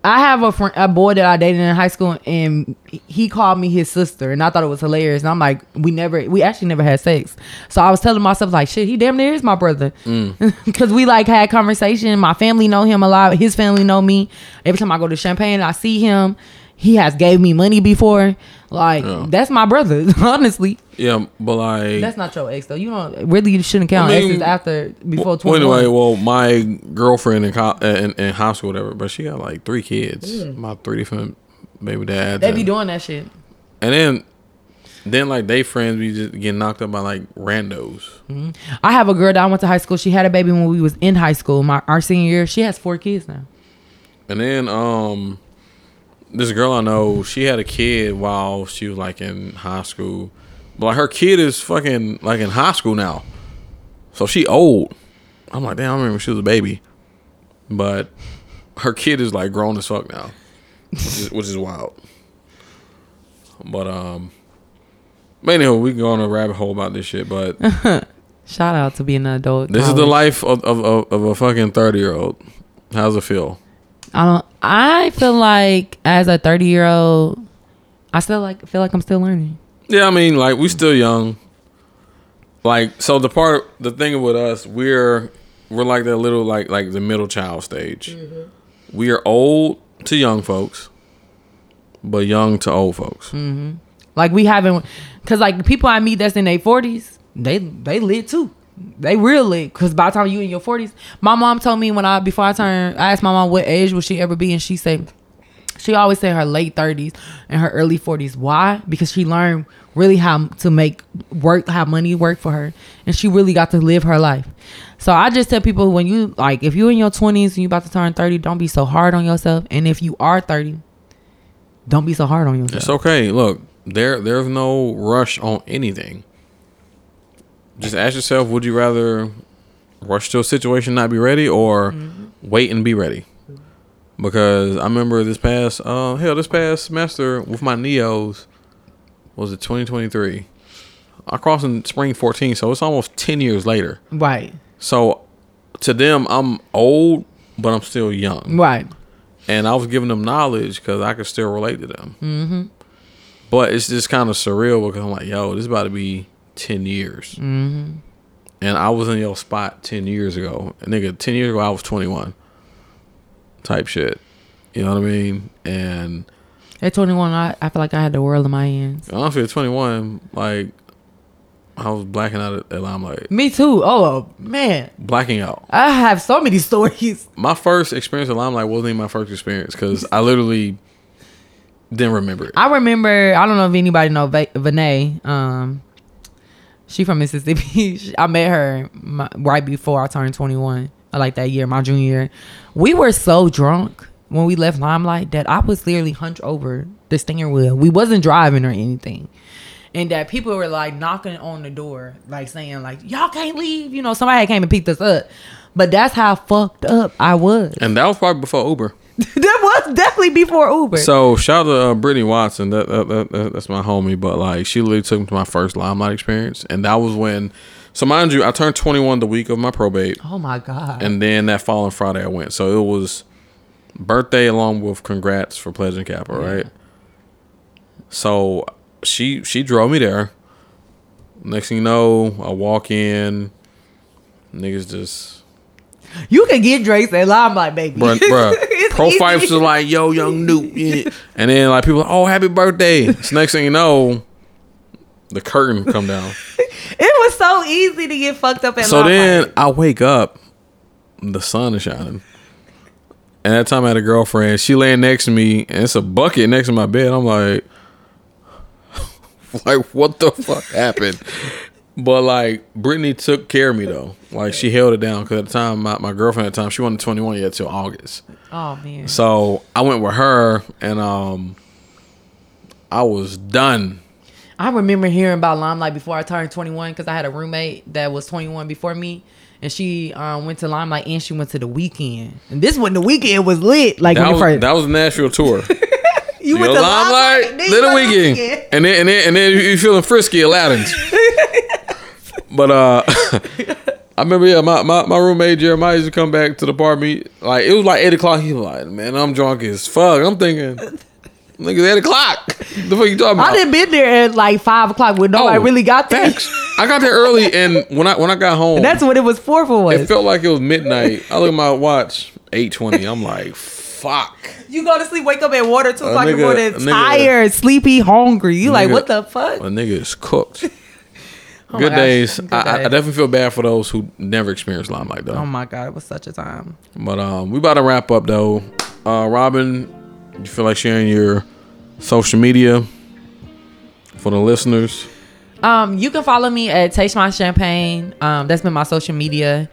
I have a friend, a boy that I dated in high school, and he called me his sister, and I thought it was hilarious. And I'm like, we never, we actually never had sex. So I was telling myself like, shit, he damn near is my brother, because we like had conversation. My family know him a lot. His family know me. Every time I go to Champaign, I see him. He has gave me money before. Like Yeah. that's my brother, honestly. Yeah, but like That's not your ex though. You don't really shouldn't count I mean, exes after before Well, twenty. anyway, well, my girlfriend in, co- in in high school, whatever, but she got like three kids, my three different baby dads. They be doing that shit. and then, then like they friends be just getting knocked up by like randos. I have a girl that I went to high school. She had a baby when we was in high school. My our senior year, she has four kids now. And then, um, this girl I know, she had a kid while she was like in high school, but like her kid is fucking like in high school now, so she old. I'm like, damn, I remember she was a baby, but her kid is like grown as fuck now, which is, which is wild. But um, but anyhow, we can go on a rabbit hole about this shit. But Shout out to being an adult. this is the life of of, of, of a fucking thirty year old. How's it feel? I don't. I feel like as a thirty year old, I still like feel like I'm still learning. Yeah, I mean, like we still young. Like so, the part, the thing with us, we're we're like that little like like the middle child stage. Mm-hmm. We are old to young folks, but young to old folks. Mm-hmm. Like we haven't, cause like the people I meet that's in their forties, they they lit too. They really. Cause by the time you in your forties, my mom told me when I before I turned, I asked my mom what age would she ever be, and she said she always said her late thirties and her early forties. Why? Because she learned really how to make work, how money work for her, and she really got to live her life. So I just tell people when you like, if you're in your twenties and you about to turn thirty, don't be so hard on yourself. And if you are thirty, don't be so hard on yourself. It's okay. Look, there there's no rush on anything. Just ask yourself: Would you rather rush to a situation not be ready, or wait and be ready? Because I remember this past uh hell this past semester with my neos was it 2023. I crossed in spring 14, so it's almost 10 years later. Right. So to them, I'm old, but I'm still young Right. and I was giving them knowledge because I could still relate to them. Mm-hmm. But it's just kind of surreal because I'm like, yo, this is about to be ten years, mm-hmm. and I was in your spot ten years ago. And nigga, ten years ago I was 21. Type shit, you know what I mean? And At 21, I, I feel like I had the world in my hands. honestly, at 21, like I was blacking out at, Limelight, Me too. Oh, man. blacking out. I have so many stories. My first experience at Limelight wasn't even my first experience because I literally didn't remember it. I remember, I don't know if anybody know Va- Vinay. Um, she from Mississippi. I met her my, right before I turned 21, uh, like that year, my junior year. We were so drunk when we left Limelight that I was literally hunched over the steering wheel. We wasn't driving or anything. And that people were like knocking on the door, like saying like, y'all can't leave. You know, somebody came and picked us up. But that's how fucked up I was. And that was probably before Uber. that was definitely before Uber. So shout out to uh, Brittany Watson. That, that, that, that- that's my homie. But like she literally took me to my first limelight experience, and that was when. So mind you, I turned 21 the week of my probate, oh my God. and then that following Friday I went. So it was birthday along with congrats for Pledge Capital, Kappa, right? So she she drove me there. Next thing you know, I walk in, niggas just You can get Drake's at Limelight, baby. bruh, bruh. Profiles was like, yo, young Newt. Yeah. And then like people, oh, happy birthday. So next thing you know, the curtain come down. It was so easy to get fucked up at so Limelight. then I wake up, the sun is shining. And that time I had a girlfriend. She laying next to me, and it's a bucket next to my bed. I'm like, like what the fuck happened? But like Brittany took care of me though. Like she held it down because at the time my, my girlfriend at the time she wasn't 21 yet till August. oh man. So I went with her, and um, I was done. I remember hearing about Limelight before I turned 21 because I had a roommate that was 21 before me. And she um, went to Limelight and she went to the weekend. And this when the weekend was lit. Like That when was, the first, that was a Nashville tour. you You went to limelight, then little the weekend, and then and then and then you feeling frisky, Aladdin's. but uh, I remember yeah, my, my my roommate Jeremiah used to come back to the apartment. Like it was like eight o'clock. He was like, "Man, I'm drunk as fuck." I'm thinking, "Nigga, eight o'clock." The fuck you talking about? I didn't been there at like five o'clock when nobody Oh, really got there. Facts. I got there early, and when I when I got home, That's what it was for for It felt like it was midnight. I look at my watch, eight twenty. I'm like, fuck. You go to sleep, wake up at water two o'clock in the morning, tired, sleepy, hungry. You like nigga- what the fuck? A nigga is cooked. Oh Good days. good I, I definitely feel bad for those who never experienced limelight though. Oh my god, it was such a time. But um, we about to wrap up though. Uh, Robin, you feel like sharing your social media for the listeners? Um, you can follow me at Taste My Champagne. Um, that's been my social media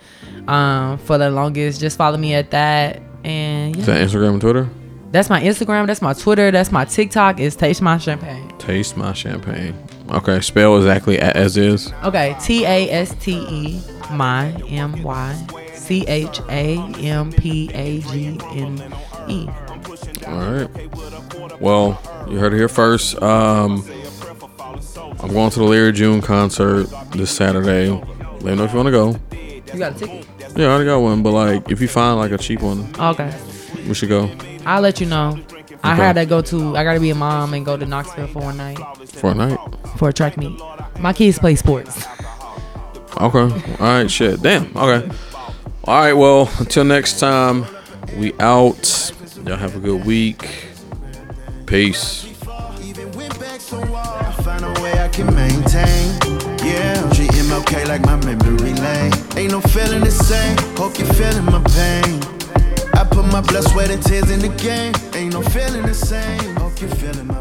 um for the longest. Just follow me at that. And Is that Instagram and Twitter? that's my Instagram, that's my Twitter, that's my TikTok. Is Taste My Champagne. Taste my champagne. Okay, spell exactly as is. Okay, T A S T E my M Y C H A M P A G N E. All right. Well, you heard it here first. Um, I'm going to the Larry June concert this Saturday. Let me know if you want to go. You got a ticket? Yeah, I already got one, but like, if you find like a cheap one, Okay, we should go I'll let you know. I had to go to. I gotta be a mom and go to Knoxville for one night for a night. for a track meet. My kids play sports. Okay. All right. Shit. Damn. Okay. All right. Well, until next time, we out. Y'all have a good week. Peace. Even went back so far, I found a way I can maintain. Yeah, treat MLK like my memory lane. Ain't no feeling the same. Hope you're feeling my pain. I put my blood, sweat, and tears in the game. Ain't no feeling the same. Hope you're feeling my pain.